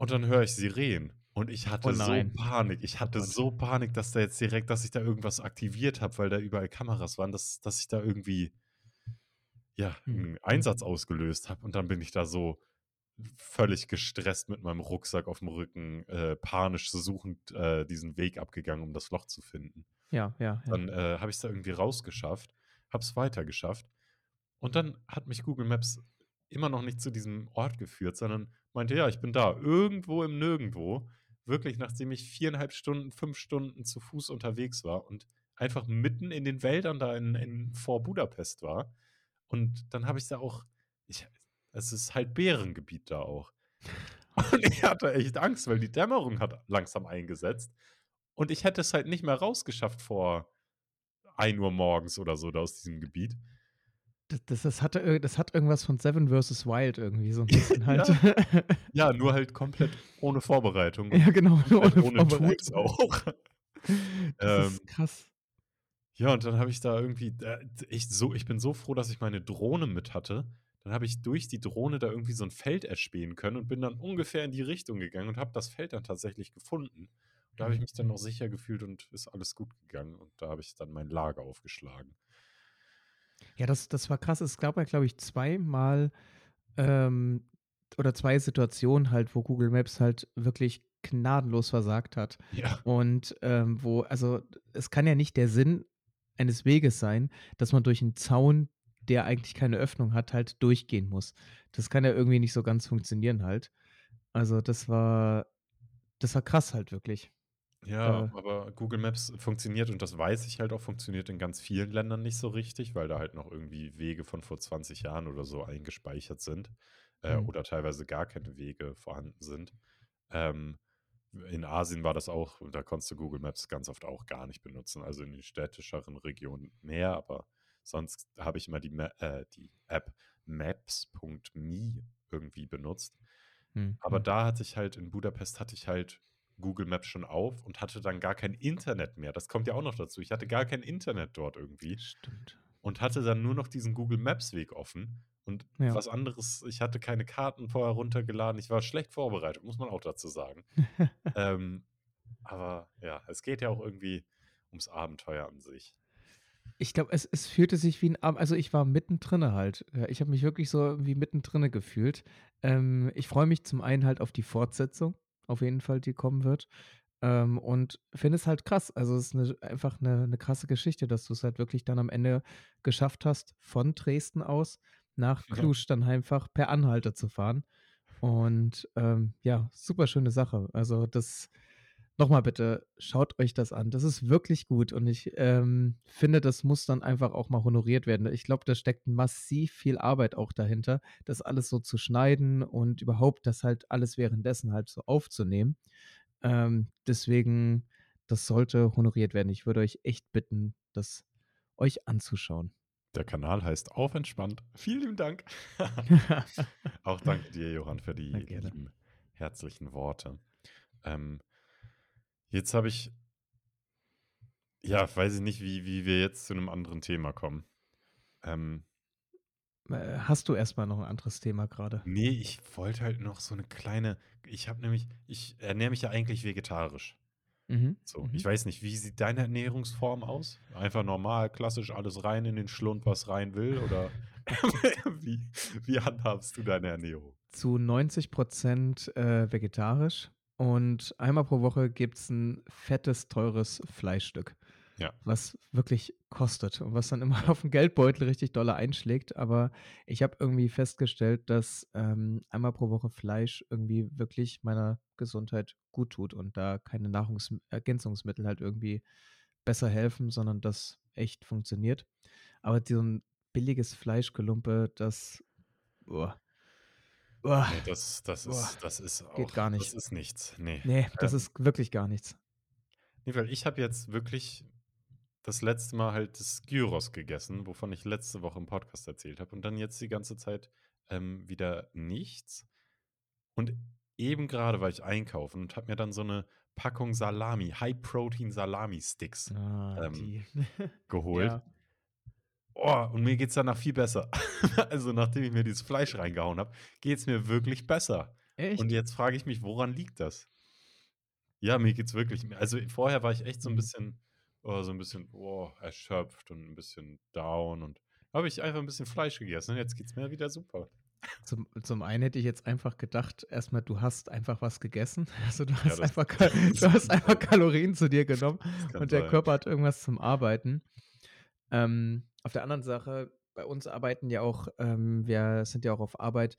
Und dann höre ich Sirenen und ich Oh hatte so nein. Panik. Ich Oh hatte so Panik, dass da jetzt direkt dass ich da irgendwas aktiviert habe, weil da überall Kameras waren, dass dass ich da irgendwie ja, Mhm, 'n mhm. Einsatz ausgelöst habe. Und dann bin ich da so völlig gestresst mit meinem Rucksack auf'm Rücken, äh, panisch suchend, äh, diesen Weg abgegangen, um das Loch zu finden. Ja, ja, ja. Dann, äh, habe ich's da irgendwie rausgeschafft, habe es weitergeschafft. Und dann hat mich Google Maps immer noch nicht zu diesem Ort geführt, sondern meinte: „Ja, ich bin da, irgendwo im Nirgendwo.“ Wirklich, nachdem ich 4,5 Stunden, 5 Stunden zu Fuß unterwegs war und einfach mitten in den Wäldern da in in vor Budapest war. Und dann habe ich da auch ich es ist halt Bärengebiet da auch. Und ich hatte echt Angst, weil die Dämmerung hat langsam eingesetzt. Und ich hätte es halt nicht mehr rausgeschafft vor 1:00 morgens oder so da aus diesem Gebiet. D das das hatte das hat irgendwas von Seven vs. Wild irgendwie so 'n bisschen halt. Ja. Ja, nur halt komplett ohne Vorbereitung und Ja, genau, ohne ohne Tools Vorbereitung. auch. Das Ähm ist krass. Ja, und dann habe ich da irgendwie da echt so ich bin so froh, dass ich meine Drohne mit hatte. Dann habe ich durch die Drohne da irgendwie so 'n Feld erspähen können und bin dann ungefähr in die Richtung gegangen und habe das Feld dann tatsächlich gefunden. Da habe ich Mhm, mich dann auch sicher gefühlt und ist alles gut gegangen. Und da habe ich dann mein Lager aufgeschlagen. Ja, das das war krass. Es gab ja, glaube ich, zweimal, ähm oder 2 Situationen halt, wo Google Maps halt wirklich gnadenlos versagt hat. Ja. Und, ähm, wo also, es kann ja nicht der Sinn eines Weges sein, dass man durch 'n Zaun, der eigentlich keine Öffnung hat, halt durchgehen muss. Das kann ja irgendwie nicht so ganz funktionieren halt. Also, das war das war krass halt wirklich. Ja, Da aber Google Maps funktioniert und das weiß ich halt auch, funktioniert in ganz vielen Ländern nicht so richtig, weil da halt noch irgendwie Wege von vor 20 Jahren oder so eingespeichert sind, äh, Mhm. oder teilweise gar keine Wege vorhanden sind. Ähm, in Asien war das auch und da konntest du Google Maps ganz oft auch gar nicht benutzen, also in den städtischeren Regionen mehr, aber sonst habe ich immer die Ma äh, die App Maps.me irgendwie benutzt. Mhm, Aber da hatte ich halt in Budapest hatte ich halt Google Maps schon auf und hatte dann gar kein Internet mehr. Das kommt ja auch noch dazu. Ich hatte gar kein Internet dort irgendwie Stimmt. und hatte dann nur noch diesen Google Maps Weg offen und Ja. was anderes ich hatte keine Karten vorher runtergeladen. Ich war schlecht vorbereitet, muss man auch dazu sagen. Ähm, aber ja, es geht ja auch irgendwie ums Abenteuer an sich. Ich glaube, es es fühlte sich wie 'n Ab also, ich war mittendrin halt. Ja, ich habe mich wirklich so wie mittendrin gefühlt. Ähm, ich freue mich zum einen halt auf die Fortsetzung, auf jeden Fall, die kommen wird. Ähm, und finde es halt krass. Also, es ist 'ne einfach 'ne 'ne krasse Geschichte, dass du's halt wirklich dann am Ende geschafft hast, von Dresden aus nach Ja. Cluj dann einfach per Anhalter zu fahren. Und, ähm, ja, super schöne Sache. Also, das noch mal bitte, schaut euch das an. Das ist wirklich gut und ich, ähm, finde, das muss dann einfach auch mal honoriert werden. Ich glaube, da steckt massiv viel Arbeit auch dahinter, das alles so zu schneiden und überhaupt das halt alles währenddessen halt so aufzunehmen. Ähm, deswegen, das sollte honoriert werden. Ich würde euch echt bitten, das euch anzuschauen. Der Kanal heißt Auf entspannt. Vielen lieben Dank. Auch danke dir, Johann, für die lieben, herzlichen Worte. Ähm, jetzt habe ich, ja, weiß ich nicht, wie, wie wir jetzt zu einem anderen Thema kommen. Ähm, Äh, Hast du erstmal noch ein anderes Thema gerade? nee, ich wollte halt noch so eine kleine, ich habe nämlich, ich ernähre mich ja eigentlich vegetarisch. Mhm. So, mhm. ich weiß nicht, wie sieht deine Ernährungsform aus? Einfach normal, klassisch alles rein in den Schlund, was rein will? Oder wie, wie handhabst du deine Ernährung? Zu 90 Prozent äh, vegetarisch und einmal pro Woche gibt es ein fettes, teures Fleischstück. Ja. Was wirklich kostet und was dann immer auf den Geldbeutel richtig dolle einschlägt. Aber ich habe irgendwie festgestellt, dass ähm, einmal pro Woche Fleisch irgendwie wirklich meiner Gesundheit gut tut und da keine Nahrungsergänzungsmittel halt irgendwie besser helfen, sondern das echt funktioniert. Aber so ein billiges Fleischgelumpe, das. Boah. Boah. Nee, das, das, Boah, ist, das ist auch, geht gar das nicht. ist nichts. Nee. Nee, das Ähm, ist wirklich gar nichts. nee weil ich habe jetzt wirklich das letzte Mal halt das Gyros gegessen, wovon ich letzte Woche im Podcast erzählt habe. Und dann jetzt die ganze Zeit ähm, wieder nichts. Und eben gerade war ich einkaufen und habe mir dann so eine Packung Salami, High-Protein-Salami-Sticks Ah, ähm, geholt. ja. Oh, und mir geht es danach viel besser. also, nachdem ich mir dieses Fleisch reingehauen habe, geht es mir wirklich besser. Und Echt? jetzt frage ich mich, woran liegt das? Ja, mir geht's wirklich. Also vorher war ich echt so ein Mhm. bisschen, oh, so ein bisschen, oh, erschöpft und ein bisschen down und habe ich einfach ein bisschen Fleisch gegessen und jetzt geht's mir wieder super. Zum, zum einen hätte ich jetzt einfach gedacht, erstmal, du hast einfach was gegessen. Also du Ja, hast das, einfach, du hast einfach. Kalorien zu dir genommen und der sein. Körper hat irgendwas zum Arbeiten. Ähm, auf der anderen Sache, bei uns arbeiten ja auch, ähm, wir sind ja auch auf Arbeit,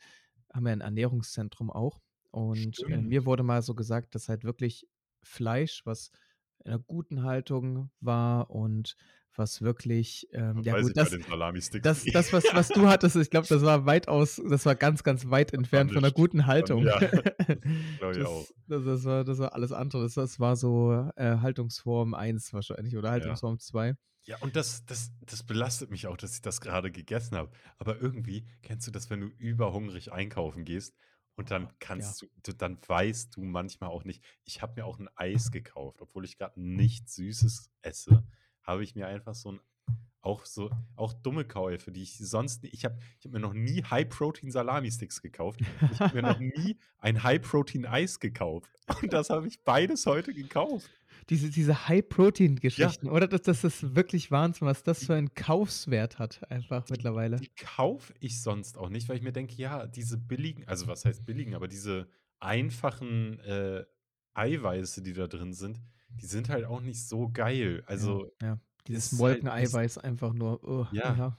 haben wir ein Ernährungszentrum auch. Und äh, mir wurde mal so gesagt, dass halt wirklich Fleisch, was in einer guten Haltung war und was wirklich, ähm, Das ja gut, das, das, das was, was du hattest, ich glaube, das war weitaus, das war ganz, ganz weit entfernt von einer guten Haltung. ja, das glaube ich auch. Das, das, war, das war alles andere. Das, das war so äh, Haltungsform 1 wahrscheinlich oder Ja. Haltungsform 2. Ja, und das, das, das belastet mich auch, dass ich das gerade gegessen habe. Aber irgendwie kennst du das, wenn du überhungrig einkaufen gehst und dann Oh, ja. kannst du, dann weißt du manchmal auch nicht. Ich habe mir auch ein Eis gekauft, obwohl ich gerade nichts Süßes esse, habe ich mir einfach so ein auch so auch dumme Käufe, die ich sonst ich habe ich habe mir noch nie High Protein Salami Sticks gekauft. Ich habe mir noch nie ein High Protein Eis gekauft und das habe ich beides heute gekauft. Diese, diese Ja, High-Protein-Geschichten, oder? Das, das ist wirklich Wahnsinn, was das für einen Kaufswert hat, einfach Die, mittlerweile. die kaufe ich sonst auch nicht, weil ich mir denke, ja, diese billigen, also was heißt billigen, aber diese einfachen äh, Eiweiße, die da drin sind, die sind halt auch nicht so geil. Ja, Also ja. es Dieses ist halt Molkeneiweiß einfach nur, oh, ja, ja,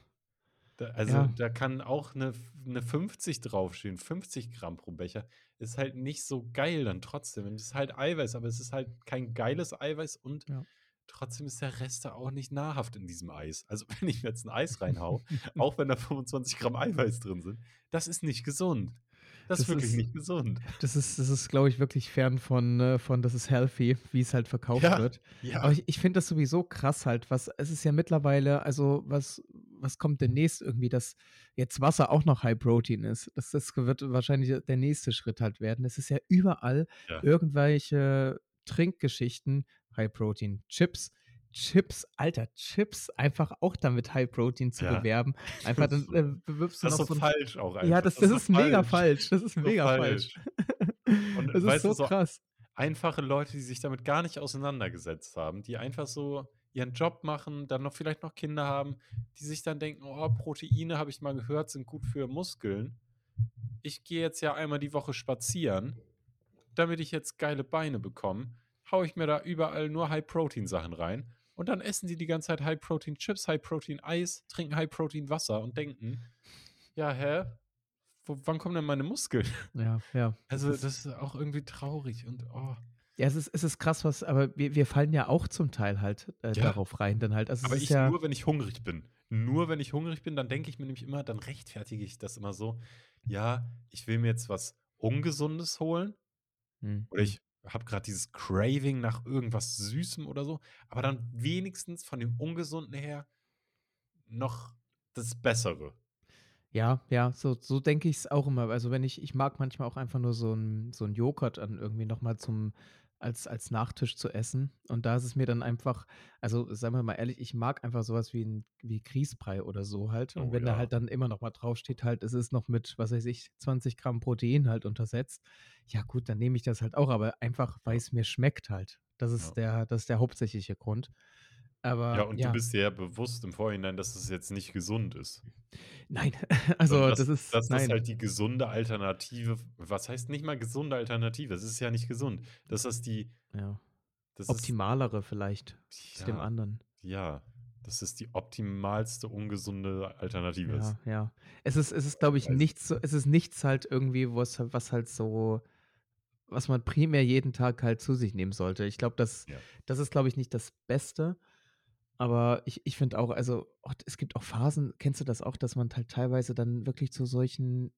da, also ja, da kann auch eine, eine 50 draufstehen, 50 Gramm pro Becher. Ist halt nicht so geil dann trotzdem. Und es ist halt Eiweiß, aber es ist halt kein geiles Eiweiß und ja. trotzdem ist der Rest da auch nicht nahrhaft in diesem Eis. Also wenn ich mir jetzt ein Eis reinhau, auch wenn da 25 Gramm Eiweiß drin sind, das ist nicht gesund. Das ist Das wirklich ist, nicht gesund. das ist, das ist, glaube ich, wirklich fern von, äh, von das ist healthy, wie es halt verkauft Ja, wird. Aber ja, ich, ich finde das sowieso krass halt, was, es ist ja mittlerweile, also was, was kommt demnächst irgendwie, dass jetzt Wasser auch noch High Protein ist. Das, das wird wahrscheinlich der nächste Schritt halt werden. Es ist ja überall ja. irgendwelche Trinkgeschichten, High Protein, Chips. Chips, Alter, Chips einfach auch damit High Protein zu Ja. bewerben. Einfach Das dann ist äh, bewirbst du das ist noch so so falsch auch Ja, einfach. das, Das das ist ist mega falsch. falsch. Das ist So mega falsch. falsch. Und Das ist weißt so krass. einfache Leute, die sich damit gar nicht auseinandergesetzt haben, die einfach so ihren Job machen, dann noch vielleicht noch Kinder haben, die sich dann denken, oh, Proteine, habe ich mal gehört, sind gut für Muskeln. Ich gehe jetzt ja einmal die Woche spazieren, damit ich jetzt geile Beine bekomme, haue ich mir da überall nur High-Protein-Sachen rein. Und dann essen die die ganze Zeit High-Protein-Chips, High-Protein-Eis, trinken High-Protein-Wasser und denken, ja, hä? Wo, wann kommen denn meine Muskeln? Ja, ja. Also, das ist auch irgendwie traurig und oh. Ja, es ist, es ist krass, was, aber wir, wir fallen ja auch zum Teil halt äh, Ja, darauf rein, dann halt. Also es aber ich ja, nur, wenn ich hungrig bin. Nur wenn ich hungrig bin, dann denke ich mir nämlich immer, dann rechtfertige ich das immer so, ja, ich will mir jetzt was Ungesundes holen hm, oder hm. ich habe gerade dieses Craving nach irgendwas Süßem oder so, aber dann wenigstens von dem Ungesunden her noch das Bessere. Ja, ja, so so denke ich's auch immer. Also, wenn ich ich mag manchmal auch einfach nur so 'n so 'n Joghurt dann irgendwie noch mal zum als als Nachtisch zu essen. Und da ist es mir dann einfach also, seien wir mal ehrlich, ich mag einfach so was wie 'n wie Grießbrei oder so halt. Und Oh wenn da ja. halt dann immer noch mal draufsteht halt, es ist noch mit, was weiß ich, 20 Gramm Protein halt untersetzt, ja gut, dann nehme ich das halt auch, aber einfach, Ja. weil's mir schmeckt halt. Das Ja. ist der das ist der hauptsächliche Grund. Ja, Aber und du ja. bist dir ja bewusst im Vorhinein, dass es jetzt nicht gesund ist. Nein, Und also, das das ist das ist nein. halt die gesunde Alternative was heißt nicht mal gesunde Alternative? Es ist ja nicht gesund. Das ist die Ja. das ist Optimalere vielleicht zu dem Ja, anderen. ja. Das ist die optimalste ungesunde Alternative ist. Ja, ja. Es ist es ist, glaube ich, nichts so es ist nichts halt irgendwie, was was halt so was man primär jeden Tag halt zu sich nehmen sollte. Ich glaube, das Ja. das ist, glaube ich, nicht das Beste. Aber ich ich finde auch also, oh, es gibt auch Phasen kennst du das auch, dass man halt teilweise dann wirklich zu solchen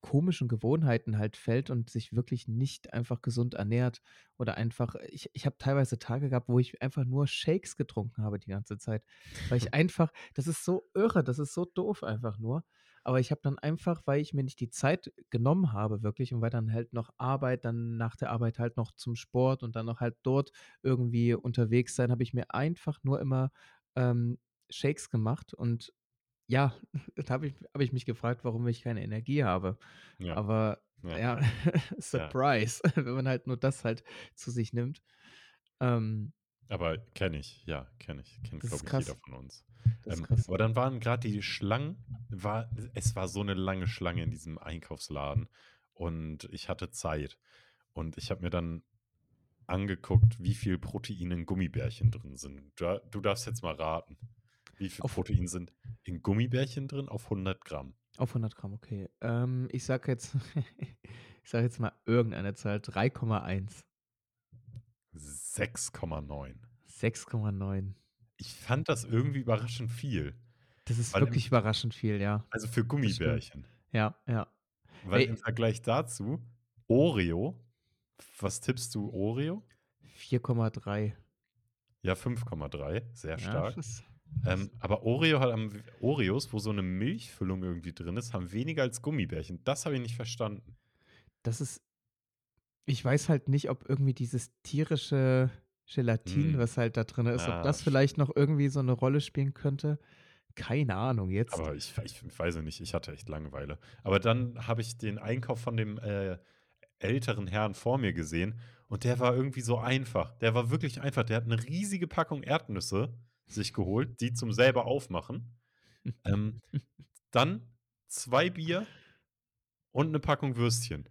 komischen Gewohnheiten halt fällt und sich wirklich nicht einfach gesund ernährt oder einfach ich ich habe teilweise Tage gehabt, wo ich einfach nur Shakes getrunken habe die ganze Zeit, weil ich einfach das ist so irre, das ist so doof einfach nur. Aber ich habe dann einfach, weil ich mir nicht die Zeit genommen habe wirklich und weil dann halt noch Arbeit dann nach der Arbeit halt noch zum Sport und dann noch halt dort irgendwie unterwegs sein, habe ich mir einfach nur immer, ähm, Shakes gemacht. Und ja, da habe ich habe ich mich gefragt, warum ich keine Energie habe. Ja. Aber Ja. ja, Ja. Surprise, wenn man halt nur das halt zu sich nimmt. Ähm Aber kenne ich, ja, kenne ich. Kennt, glaube ich, jeder von uns. Ähm, aber dann waren grad die Schlangen war es war so 'ne lange Schlange in diesem Einkaufsladen und ich hatte Zeit. Und ich habe mir dann angeguckt, wie viel Protein in Gummibärchen drin sind. Da du darfst jetzt mal raten, wie viel Auf Protein sind in Gummibärchen drin auf 100 Gramm? Auf 100 Gramm, okay. Ähm, ich sage jetzt ich sage jetzt mal irgendeine Zahl, 3,1. 6,9. 6,9. Ich fand das irgendwie überraschend viel. Das ist Weil im wirklich überraschend viel, ja. Also, für. Gummibärchen. Ja, ja. Weil Ey im Vergleich dazu Oreo was tippst du Oreo? 4,3. Ja, 5,3, sehr Ja, stark. das Ähm, aber Oreo hat am Oreos, wo so 'ne Milchfüllung irgendwie drin ist, haben weniger als Gummibärchen. Das habe ich nicht verstanden. Das ist ich weiß halt nicht, ob irgendwie dieses tierische Gelatin, Mhm. was halt da drin ist, ob Ah, das sch vielleicht noch irgendwie so 'ne Rolle spielen könnte. Keine Ahnung jetzt. Aber ich ich weiß es nicht, ich hatte echt Langeweile. Aber dann habe ich den Einkauf von dem, äh, älteren Herrn vor mir gesehen und der war irgendwie so einfach. Der war wirklich einfach. Der hat 'ne riesige Packung Erdnüsse sich geholt, die zum selber aufmachen. Ähm, dann 2 Bier und 'ne Packung Würstchen.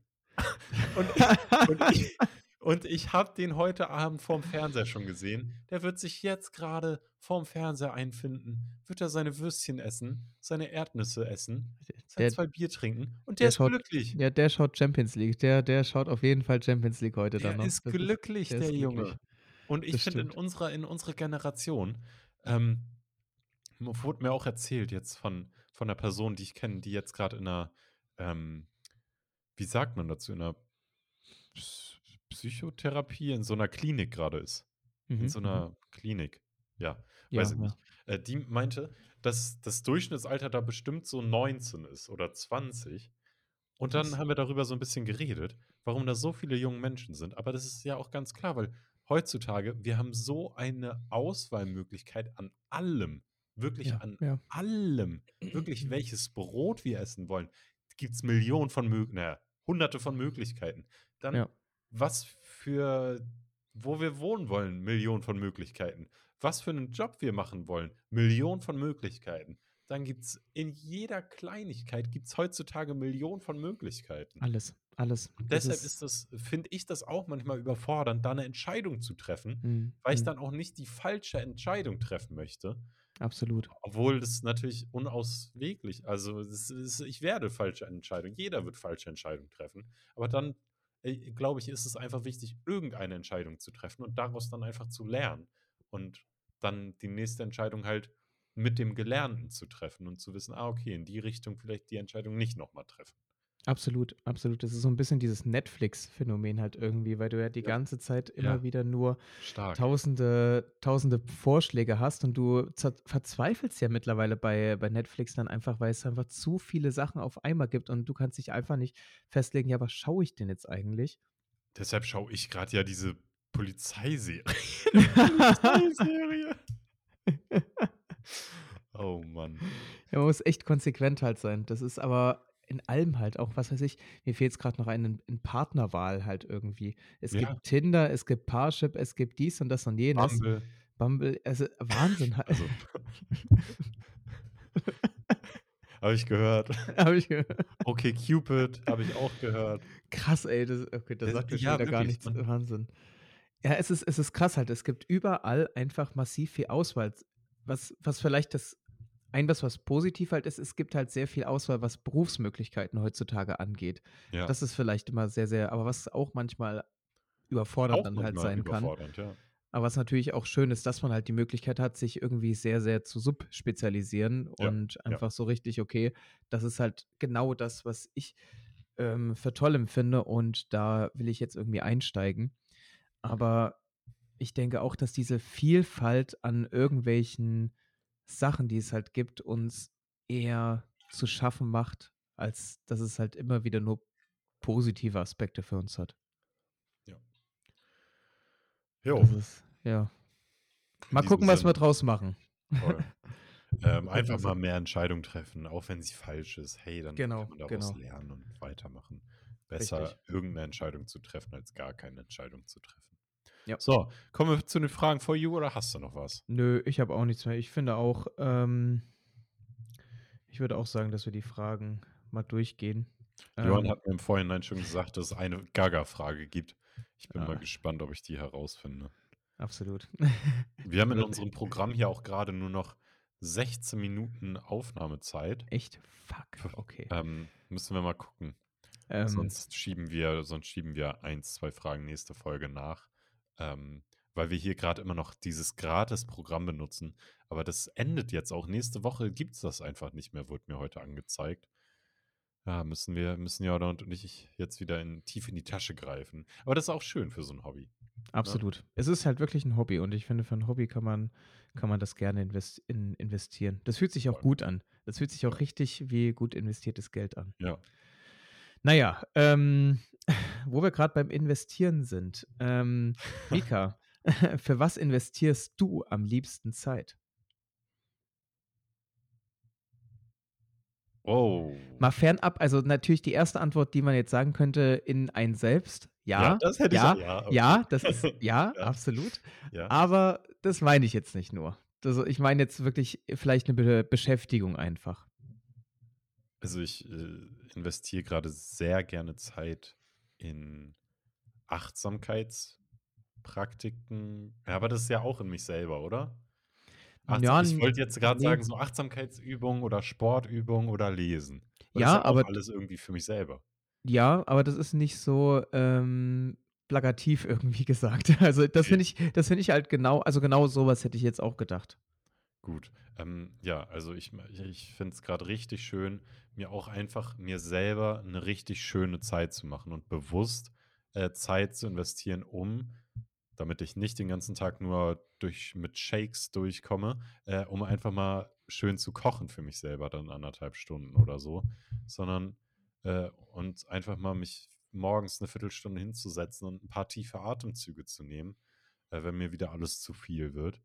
Und ich und ich und ich habe den heute Abend vorm Fernseher schon gesehen. Der wird sich jetzt grade vorm Fernseher einfinden, wird da seine Würstchen essen, seine Erdnüsse essen, Der 2 Bier trinken und der der ist schaut glücklich. ja, der schaut Champions League. Der der schaut auf jeden Fall Champions League heute dann Der noch. ist Das ist glücklich, der der ist glücklich. Junge. Und ich finde, in unserer in unserer Generation, ähm, wurde mir auch erzählt jetzt von von 'ner Person, die ich kenne, die jetzt grad in 'ner, ähm wie sagt man dazu, in 'ner Ps Psychotherapie in so 'ner Klinik grade ist. In Mhm, so mhm. 'ner Klinik. Ja, weiß Ja, ich ja. nicht. Äh, die meinte, dass das Durchschnittsalter da bestimmt so 19 ist oder 20. Und dann haben wir darüber so 'n bisschen geredet, warum da so viele junge Menschen sind. Aber das ist ja auch ganz klar, weil heutzutage wir haben so eine Auswahlmöglichkeit an allem, wirklich Ja, an ja. allem. Wirklich, welches Brot wir essen wollen, gibt's Millionen von Mög na ja, Hunderte von Möglichkeiten. Dann Ja. was für wo wir wohnen wollen, Millionen von Möglichkeiten. Was für 'nen Job wir machen wollen, Millionen von Möglichkeiten. Dann gibt's in jeder Kleinigkeit gibt's heutzutage Millionen von Möglichkeiten. Alles, alles. Und Das deshalb ist ist das finde ich das auch manchmal überfordernd, da 'ne Entscheidung zu treffen, Mhm, weil ich mhm. dann auch nicht die falsche Entscheidung treffen möchte. Absolut. Obwohl das natürlich unausweglich also, ist ich werde falsche Entscheidungen jeder wird falsche Entscheidungen treffen. Aber dann, äh, glaube ich, ist es einfach wichtig, irgendeine Entscheidung zu treffen und daraus dann einfach zu lernen und dann die nächste Entscheidung halt mit dem Gelernten zu treffen und zu wissen: „Ah, okay, in die Richtung vielleicht die Entscheidung nicht noch mal treffen.“ Absolut, absolut. Das ist so ein bisschen dieses Netflix-Phänomen halt irgendwie, weil du ja die Ja, ganze Zeit ja, immer wieder nur stark. tausende tausende Vorschläge hast und du verzweifelst ja mittlerweile bei bei Netflix dann einfach, weil es einfach zu viele Sachen auf einmal gibt und du kannst dich einfach nicht festlegen: „Ja, was schaue ich denn jetzt eigentlich?“ Deshalb schaue ich gerade ja diese Polizeiserie. Polizeiserie. Oh Mann. Ja, man muss echt konsequent halt sein. Das ist aber in allem halt auch, was weiß ich, mir fehlt jetzt gerade noch ein in in Partnerwahl halt irgendwie. Es Ja, gibt Tinder, es gibt Parship, es gibt dies und das und jenes. Bumble. Bumble, also Wahnsinn halt. Also habe ich gehört. Habe ich gehört. Okay, Cupid habe ich auch gehört. Krass, ey, das okay, da Das sagt mir schon ja, wieder gar nichts. Und Wahnsinn. Ja, es ist es ist krass halt. Es gibt überall einfach massiv viel Auswahl. Was was vielleicht das ein was, was positiv halt ist, es gibt halt sehr viel Auswahl, was Berufsmöglichkeiten heutzutage angeht. ja, Das ist vielleicht immer sehr, sehr aber was auch manchmal überfordernd auch dann halt sein kann. ja. Aber was natürlich auch schön ist, dass man halt die Möglichkeit hat, sich irgendwie sehr, sehr zu subspezialisieren Ja, und einfach so richtig, okay, das ist halt genau das, was ich ähm, für toll empfinde und da will ich jetzt irgendwie einsteigen. Aber ich denke auch, dass diese Vielfalt an irgendwelchen Sachen, die es halt gibt, uns eher zu schaffen macht, als dass es halt immer wieder nur positive Aspekte für uns hat. Ja. Jo, ist, ja. Mal gucken, was wir draus machen. Ähm, In einfach mal mehr Entscheidungen treffen, auch wenn sie falsch ist. Hey, dann Genau, kann man daraus genau. lernen und weitermachen. Richtig. Besser irgendeine Entscheidung zu treffen, als gar keine Entscheidung zu treffen. Ja. So, kommen wir zu den Fragen for you oder hast du noch was? Nö, ich habe auch nichts mehr. Ich finde auch, ähm, ich würde auch sagen, dass wir die Fragen mal durchgehen. Johann Ähm, hat mir im Vorhinein schon gesagt, dass es eine Gaga-Frage gibt. Ich bin mal ah, gespannt, ob ich die herausfinde. absolut. Wir haben in Wird unserem Programm hier auch gerade nur noch 16 Minuten Aufnahmezeit. echt fuck. Okay. Ähm, müssen wir mal gucken. Ähm, Sonst schieben wir, sonst schieben wir eins, zwei Fragen nächste Folge nach. Ähm, weil wir hier gerade immer noch dieses Gratis-Programm benutzen. Aber das endet jetzt auch. Nächste Woche gibt es das einfach nicht mehr, wurde mir heute angezeigt. Ja, müssen wir, müssen ja und ich jetzt wieder in, tief in die Tasche greifen. Aber das ist auch schön für so ein Hobby. Ne? absolut. Es ist halt wirklich ein Hobby und ich finde, für ein Hobby kann man, kann man das gerne invest in, investieren. Das fühlt sich auch gut an. Das fühlt sich auch Ja. richtig wie gut investiertes Geld an. Ja. Naja, ähm, wo wir gerade beim Investieren sind. Ähm, Mika, für was investierst du am liebsten Zeit? Oh. Mal fernab, also natürlich die erste Antwort, die man jetzt sagen könnte, in ein Selbst. Ja, Ja, das hätte ich ja, auch. Ja, okay. ja, das ist, ja, Ja. absolut. Aber das meine ich jetzt nicht nur. Also ich meine jetzt wirklich vielleicht eine Be Beschäftigung einfach. Also ich äh, investiere gerade sehr gerne Zeit in Achtsamkeitspraktiken. Ja, aber das ist ja auch in mich selber, oder? Achtsam Ja, ich wollte jetzt gerade nee. sagen, so Achtsamkeitsübungen oder Sportübungen oder Lesen. Das ist Ja, ja auch aber alles irgendwie für mich selber. ja, aber das ist nicht so ähm, plakativ irgendwie gesagt. Also das finde ich, das finde ich halt genau, also genau sowas hätte ich jetzt auch gedacht. Gut. Ähm, ja, also ich, ich finde es gerade richtig schön, mir auch einfach mir selber eine richtig schöne Zeit zu machen und bewusst äh, Zeit zu investieren, um, damit ich nicht den ganzen Tag nur durch, mit Shakes durchkomme, äh, um einfach mal schön zu kochen für mich selber, dann anderthalb Stunden oder so, sondern äh, und einfach mal mich morgens eine Viertelstunde hinzusetzen und ein paar tiefe Atemzüge zu nehmen, äh, wenn mir wieder alles zu viel wird.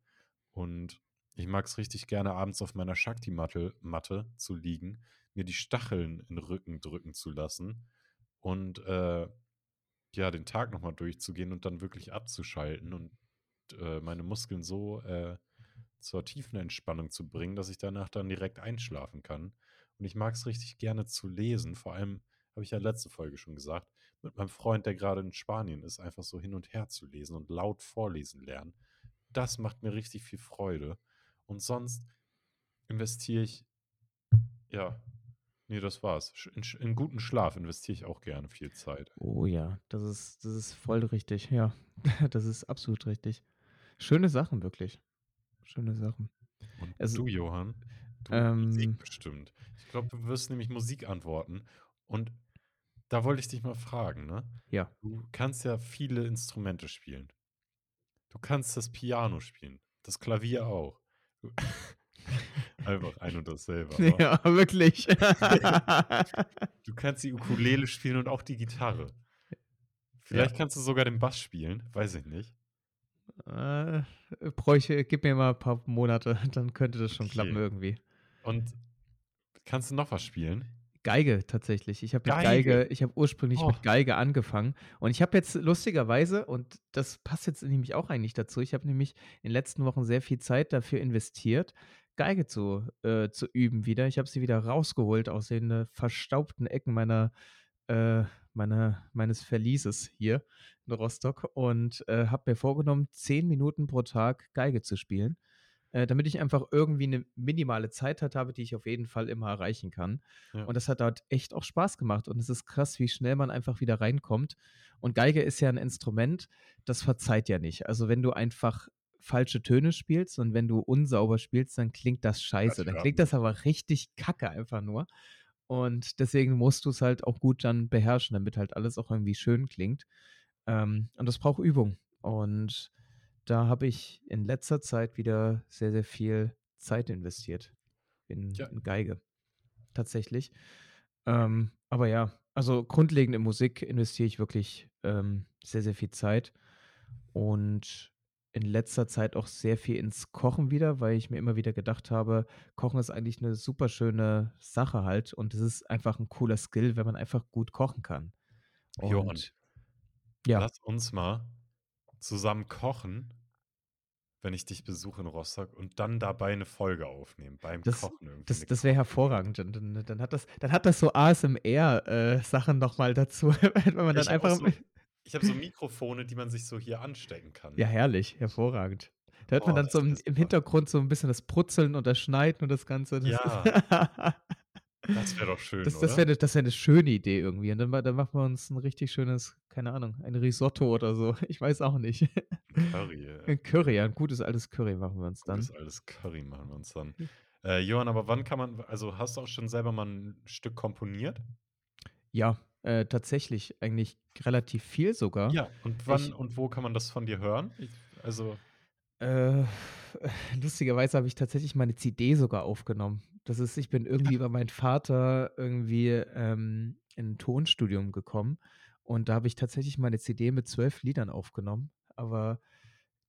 Und ich mag es richtig gerne, abends auf meiner Shakti-Matte Matte zu liegen, mir die Stacheln in den Rücken drücken zu lassen und äh, ja, den Tag nochmal durchzugehen und dann wirklich abzuschalten und äh, meine Muskeln so äh, zur tiefen Entspannung zu bringen, dass ich danach dann direkt einschlafen kann. Und ich mag es richtig gerne zu lesen. Vor allem habe ich ja letzte Folge schon gesagt, mit meinem Freund, der gerade in Spanien ist, einfach so hin und her zu lesen und laut vorlesen lernen. Das macht mir richtig viel Freude. Und sonst investiere ich, ja, nee, das war's. In, in guten Schlaf investiere ich auch gerne viel Zeit. Oh ja, das ist, das ist voll richtig. Ja, das ist absolut richtig. Schöne Sachen, wirklich. Schöne Sachen. Und Also, du, Johann, du ähm, Musik bestimmt. Ich glaube, du wirst nämlich Musik antworten. Und da wollte ich dich mal fragen, ne? Ja. Du kannst ja viele Instrumente spielen. Du kannst das Piano spielen, das Klavier auch. Einfach ein und dasselbe, aber Ja, wirklich. du kannst die Ukulele spielen und auch die Gitarre. Vielleicht Ja. kannst du sogar den Bass spielen, weiß ich nicht. Äh, bräuche gib mir mal ein paar Monate, dann könnte das schon klappen Okay. irgendwie. Und kannst du noch was spielen? Geige tatsächlich. Ich habe mit Geige? Geige ich habe ursprünglich Oh. mit Geige angefangen und ich habe jetzt lustigerweise und das passt jetzt nämlich auch eigentlich dazu, ich habe nämlich in den letzten Wochen sehr viel Zeit dafür investiert, Geige zu äh, zu üben wieder. Ich habe sie wieder rausgeholt aus den, äh, verstaubten Ecken meiner äh, meiner meines Verlieses hier in Rostock und, äh, habe mir vorgenommen, 10 Minuten pro Tag Geige zu spielen, äh, damit ich einfach irgendwie 'ne minimale Zeit halt habe, die ich auf jeden Fall immer erreichen kann. Ja. Und das hat dort echt auch Spaß gemacht und es ist krass, wie schnell man einfach wieder reinkommt. Und Geige ist ja 'n Instrument, das verzeiht ja nicht. Also, wenn du einfach falsche Töne spielst und wenn du unsauber spielst, dann klingt das scheiße. Dann klingt das aber richtig kacke einfach nur. Und deswegen musst du's halt auch gut dann beherrschen, damit halt alles auch irgendwie schön klingt. Ähm, und das braucht Übung. Und da habe ich in letzter Zeit wieder sehr, sehr viel Zeit investiert in Ja. in Geige, tatsächlich. Ähm, aber ja, also grundlegend in Musik investiere ich wirklich, ähm, sehr, sehr viel Zeit und in letzter Zeit auch sehr viel ins Kochen wieder, weil ich mir immer wieder gedacht habe, Kochen ist eigentlich 'ne super schöne Sache halt und es ist einfach 'n cooler Skill, wenn man einfach gut kochen kann. Johann, Und ja. lass uns mal zusammen kochen, wenn ich dich besuche in Rostock und dann dabei 'ne Folge aufnehmen, beim Das Kochen irgendwie das das wäre hervorragend. Dann dann hat das dann hat das so ASMR äh, Sachen noch mal dazu, wenn man dann Ich einfach so ich habe so Mikrofone, die man sich so hier anstecken kann. Ja, herrlich, hervorragend. Da hört man Oh, dann so im im. Hintergrund so 'n bisschen das Brutzeln und das Schneiden und das Ganze. Das Ja. Das wäre doch schön, Das das wäre 'ne das wäre 'ne schöne Idee irgendwie. Und dann dann machen wir uns 'n richtig schönes, keine Ahnung, ein Risotto oder so. Ich weiß auch nicht. Curry, ja. 'N Curry, ja, 'n gutes altes Curry machen wir uns dann. Gutes altes Curry machen wir uns dann. Äh, Johann, aber wann kann man also, hast du auch schon selber mal 'n Stück komponiert? Ja, äh, tatsächlich eigentlich relativ viel sogar. Ja, und wann Ich und wo kann man das von dir hören? Ich also Äh, lustigerweise habe ich tatsächlich meine CD sogar aufgenommen. Das ist ich bin irgendwie über meinen Vater irgendwie, ähm, in 'n Tonstudium gekommen und da habe ich tatsächlich meine CD mit 12 Liedern aufgenommen, aber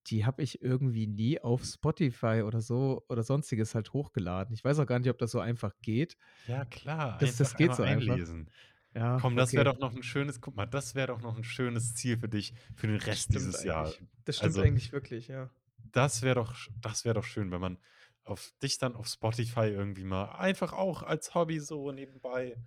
die habe ich irgendwie nie auf Spotify oder so oder Sonstiges halt hochgeladen. Ich weiß auch gar nicht, ob das so einfach geht. Ja klar, Das das einfach geht so einfach. einlesen. Ja, Komm, das wäre okay. doch noch 'n schönes guck mal, das wäre doch noch 'n schönes Ziel für dich für den Rest dieses Jahr. eigentlich. Das stimmt Also eigentlich wirklich, ja. Das wäre doch das wäre doch schön, wenn man auf dich dann auf Spotify irgendwie mal einfach auch als Hobby so nebenbei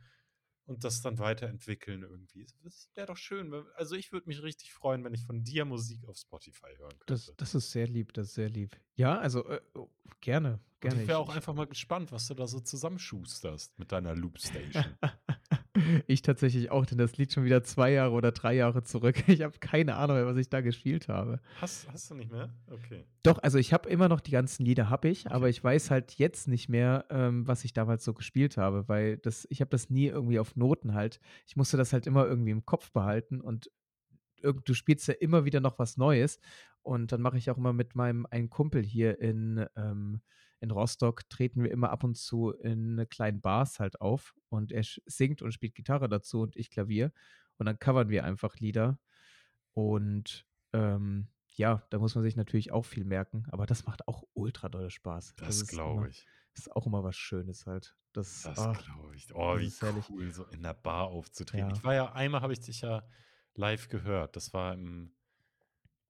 und das dann weiterentwickeln irgendwie. Das wäre doch schön, wenn also, ich würde mich richtig freuen, wenn ich von dir Musik auf Spotify hören Das könnte. das ist sehr lieb, das ist sehr lieb. Ja, also, äh, oh, gerne, Und gerne. ich wäre auch ich einfach mal gespannt, was du da so zusammenschusterst mit deiner Loopstation. Ich tatsächlich auch, denn das liegt schon wieder 2 Jahre oder 3 Jahre zurück. Ich habe keine Ahnung mehr, was ich da gespielt habe. Hast hast du nicht mehr? Okay. Doch, also, ich habe immer noch die ganzen Lieder habe ich, aber Okay. ich weiß halt jetzt nicht mehr, ähm, was ich damals so gespielt habe, weil das ich habe das nie irgendwie auf Noten halt ich musste das halt immer irgendwie im Kopf behalten und irgend du spielst ja immer wieder noch was Neues und dann mache ich auch immer mit meinem einen Kumpel hier in, ähm in Rostock treten wir immer ab und zu in kleinen Bars halt auf und er singt und spielt Gitarre dazu und ich Klavier und dann covern wir einfach Lieder und, ähm, ja, da muss man sich natürlich auch viel merken, aber das macht auch ultra dolle Spaß. Das Das glaube ich. ist auch immer was Schönes halt. Das Das ah, glaube ich. Oh, das wie cool, so in 'ner Bar aufzutreten. Ja. Ich war ja einmal habe ich dich ja live gehört. Das war im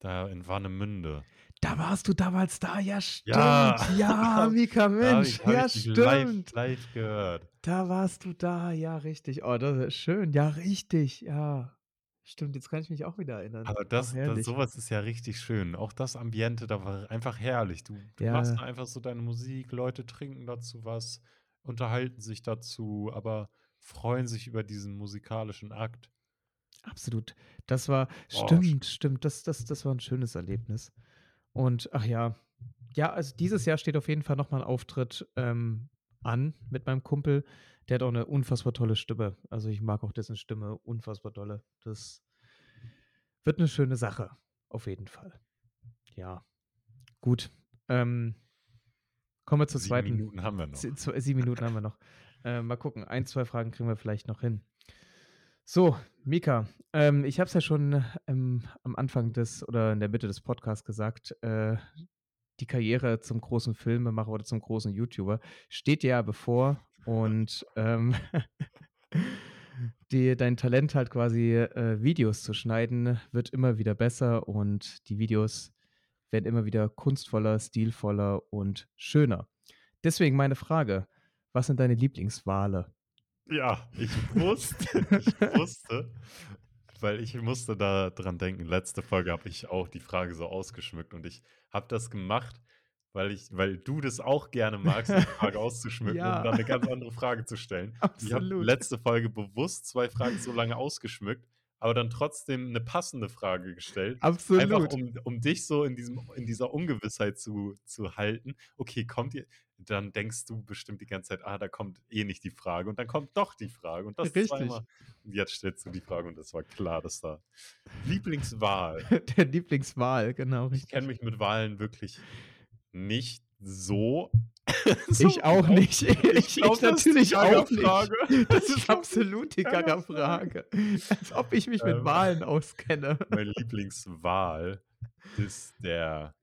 da in Warnemünde. Da warst du damals da, ja Ja, stimmt. Ja, da Mika, Mensch, ja ich dich live stimmt. live gehört. Da warst du da, ja richtig. Oh, das ist schön. Ja, richtig, ja. Stimmt, jetzt kann ich mich auch wieder erinnern. Aber das das herrlich. so was ist ja richtig schön. Auch das Ambiente, da war einfach herrlich. Du du machst Ja. da einfach so deine Musik, Leute trinken dazu was, unterhalten sich dazu, aber freuen sich über diesen musikalischen Akt. Absolut. Das war Oh, stimmt, stimmt. Das das das war 'n schönes Erlebnis. Und ach ja. Ja, also, dieses Jahr steht auf jeden Fall noch mal 'n Auftritt, ähm, an mit meinem Kumpel. Der hat auch eine unfassbar tolle Stimme. Also ich mag auch dessen Stimme unfassbar dolle. Das wird eine schöne Sache, auf jeden Fall. Ja, gut. Ähm, kommen wir zur Sieben zweiten. Minuten haben wir noch. Sie- zwei- Sieben Minuten haben wir noch. Äh, mal gucken. Ein, zwei Fragen kriegen wir vielleicht noch hin. So, Mika, ähm, ich habe es ja schon ähm, am Anfang des oder in der Mitte des Podcasts gesagt, äh, die Karriere zum großen Filmemacher oder zum großen YouTuber steht dir ja bevor und ähm, die, dein Talent halt quasi äh, Videos zu schneiden wird immer wieder besser und die Videos werden immer wieder kunstvoller, stilvoller und schöner. Deswegen meine Frage, was sind deine Lieblingswale? Ja, ich wusste, ich wusste, weil ich musste da dran denken. Letzte Folge habe ich auch die Frage so ausgeschmückt und ich habe das gemacht, weil ich, weil du das auch gerne magst, die Frage auszuschmücken, Ja. um dann eine ganz andere Frage zu stellen. Ich habe Absolut. letzte Folge bewusst zwei Fragen so lange ausgeschmückt, aber dann trotzdem eine passende Frage gestellt. Absolut. Einfach um, um dich so in, diesem, in dieser Ungewissheit zu, zu halten. Okay, kommt ihr, dann denkst du bestimmt die ganze Zeit, ah, da kommt eh nicht die Frage. Und dann kommt doch die Frage. Und das Richtig. zweimal. Und jetzt stellst du die Frage und es war klar, dass da Lieblingswahl. Der Lieblingswal, genau. Ich kenne mich mit Wahlen wirklich nicht so. Ich auch genau. nicht. Ich, ich, glaub, das natürlich auch nicht. Das ist absolut die Gaga-Frage. Als ob ich mich mit Ähm. Wahlen auskenne. Mein Lieblingswahl ist der.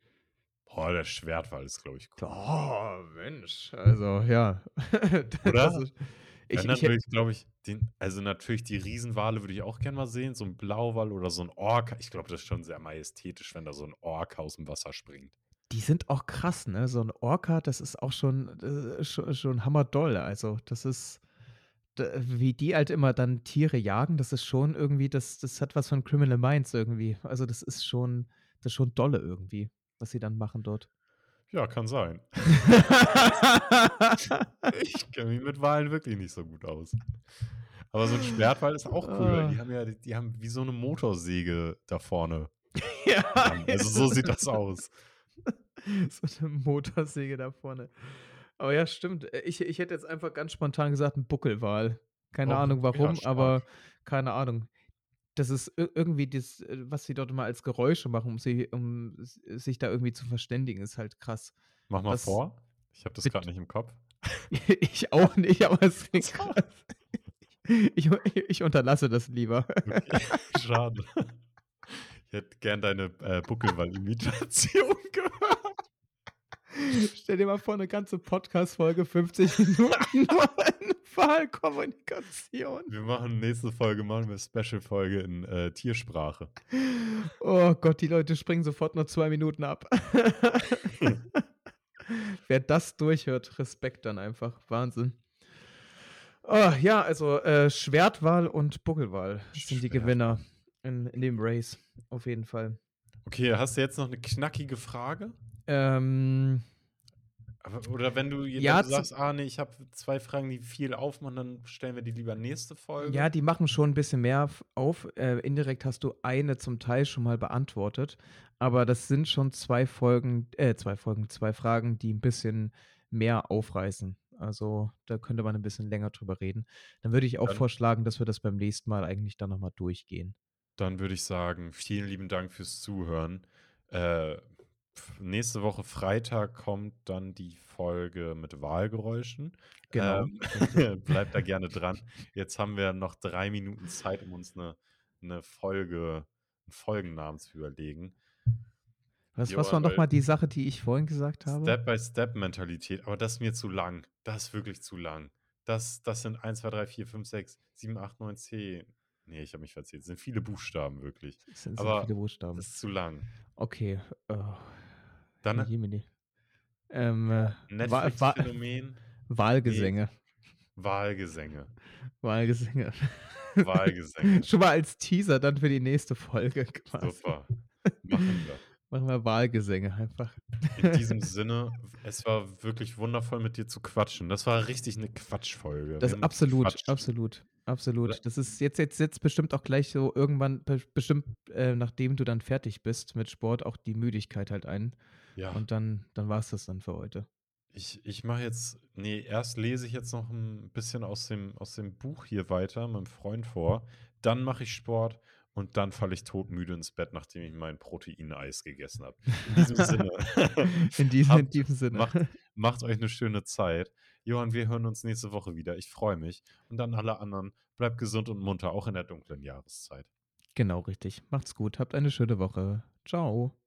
Boah, der Schwertwal ist, glaube ich, cool. Oh, Mensch. Also, ja. Oder? Das ist, ich, ich, natürlich, glaube ich, den, also natürlich die Riesenwale würde ich auch gerne mal sehen. So ein Blauwal oder so ein Orca. Ich glaube, das ist schon sehr majestätisch, wenn da so ein Orca aus dem Wasser springt. die sind auch krass, ne? So ein Orca, das ist auch schon, äh, schon, schon hammerdoll. Also, das ist, wie die halt immer dann Tiere jagen, das ist schon irgendwie, das, das hat was von Criminal Minds irgendwie. Also, das ist schon, das ist schon dolle irgendwie, was sie dann machen dort. Ja, kann sein. Ich kenne mich mit Walen wirklich nicht so gut aus. Aber so ein Schwertwal ist auch cool, weil die Ah. haben ja, die, haben wie so eine Motorsäge da vorne. ja. Also so sieht das aus. So eine Motorsäge da vorne. Aber ja, stimmt. Äh, Ich, ich hätte jetzt einfach ganz spontan gesagt, ein Buckelwal. Keine Oh, Ahnung ja, warum, stark. aber keine Ahnung. Das ist ir- irgendwie das, äh, was sie dort immer als Geräusche machen, um, sie, um sich da irgendwie zu verständigen, ist halt krass. Mach mal Das- vor. Ich habe das gerade nicht im Kopf. ich auch nicht, aber es klingt krass. Ich, ich unterlasse das lieber. Okay, schade. Ich hätte gern deine äh, Buckelwal-Imitation gehört. Stell dir mal vor, eine ganze Podcast-Folge, 50 Minuten nur in Wahlkommunikation. Wir machen nächste Folge, machen wir Special-Folge in äh, Tiersprache. Oh Gott, die Leute springen sofort nur zwei Minuten ab. Wer das durchhört, Respekt dann einfach. Wahnsinn. Oh, ja, also äh, Schwertwal und Buckelwal sind die. Gewinner in, in dem Race. Auf jeden Fall. Okay, hast du jetzt noch eine knackige Frage? Ähm, Aber, oder wenn du, Ja, sagst, ah nee, ich habe zwei Fragen, die viel aufmachen, dann stellen wir die lieber nächste Folge. ja, die machen schon ein bisschen mehr auf. Äh, indirekt hast du eine zum Teil schon mal beantwortet. Aber das sind schon zwei Folgen, äh, zwei Folgen, zwei Fragen, die ein bisschen mehr aufreißen. Also da könnte man ein bisschen länger drüber reden. Dann würde ich auch Dann- vorschlagen, dass wir das beim nächsten Mal eigentlich dann nochmal durchgehen. Dann würde ich sagen, vielen lieben Dank fürs Zuhören. Äh, nächste Woche Freitag kommt dann die Folge mit Wahlgeräuschen. Genau. Ähm, bleibt da gerne dran. Jetzt haben wir noch drei Minuten Zeit, um uns eine, eine Folge, einen Folgennamen zu überlegen. Was, Jo, was war weil- nochmal die Sache, die ich vorhin gesagt habe? Step-by-Step-Mentalität, aber das ist mir zu lang. Das ist wirklich zu lang. Das, das sind 1, 2, 3, 4, 5, 6, 7, 8, 9, 10. Nee, ich habe mich verzählt. Es sind viele Buchstaben wirklich. Das sind aber so viele Buchstaben. Das ist zu lang. Okay. Oh, Dann Jemini. Ähm, äh, Netflix-Phänomen, Wahlgesänge. Wahlgesänge. Wahlgesänge. Wahlgesänge. Schon mal als Teaser dann für die nächste Folge quasi. Super. Machen wir. Machen wir Wahlgesänge einfach. In diesem Sinne, es war wirklich wundervoll mit dir zu quatschen. Das war richtig eine Quatschfolge. Das absolut, gequatscht. absolut, absolut. Oder? Das ist jetzt, jetzt, jetzt bestimmt auch gleich so irgendwann, be- bestimmt, äh, nachdem du dann fertig bist mit Sport, auch die Müdigkeit halt ein. Ja, Und dann, dann war es das dann für heute. Ich, ich mache jetzt, nee, erst lese ich jetzt noch ein bisschen aus dem, aus dem Buch hier weiter, meinem Freund vor. Dann mache ich Sport und dann falle ich todmüde ins Bett, nachdem ich mein Proteineis gegessen habe. In diesem Sinne. In diesem, in Habt, diesem Sinne. macht, macht euch eine schöne Zeit. Johann, wir hören uns nächste Woche wieder. Ich freue mich. Und dann alle anderen, bleibt gesund und munter, auch in der dunklen Jahreszeit. Genau, richtig. Macht's gut. Habt eine schöne Woche. Ciao.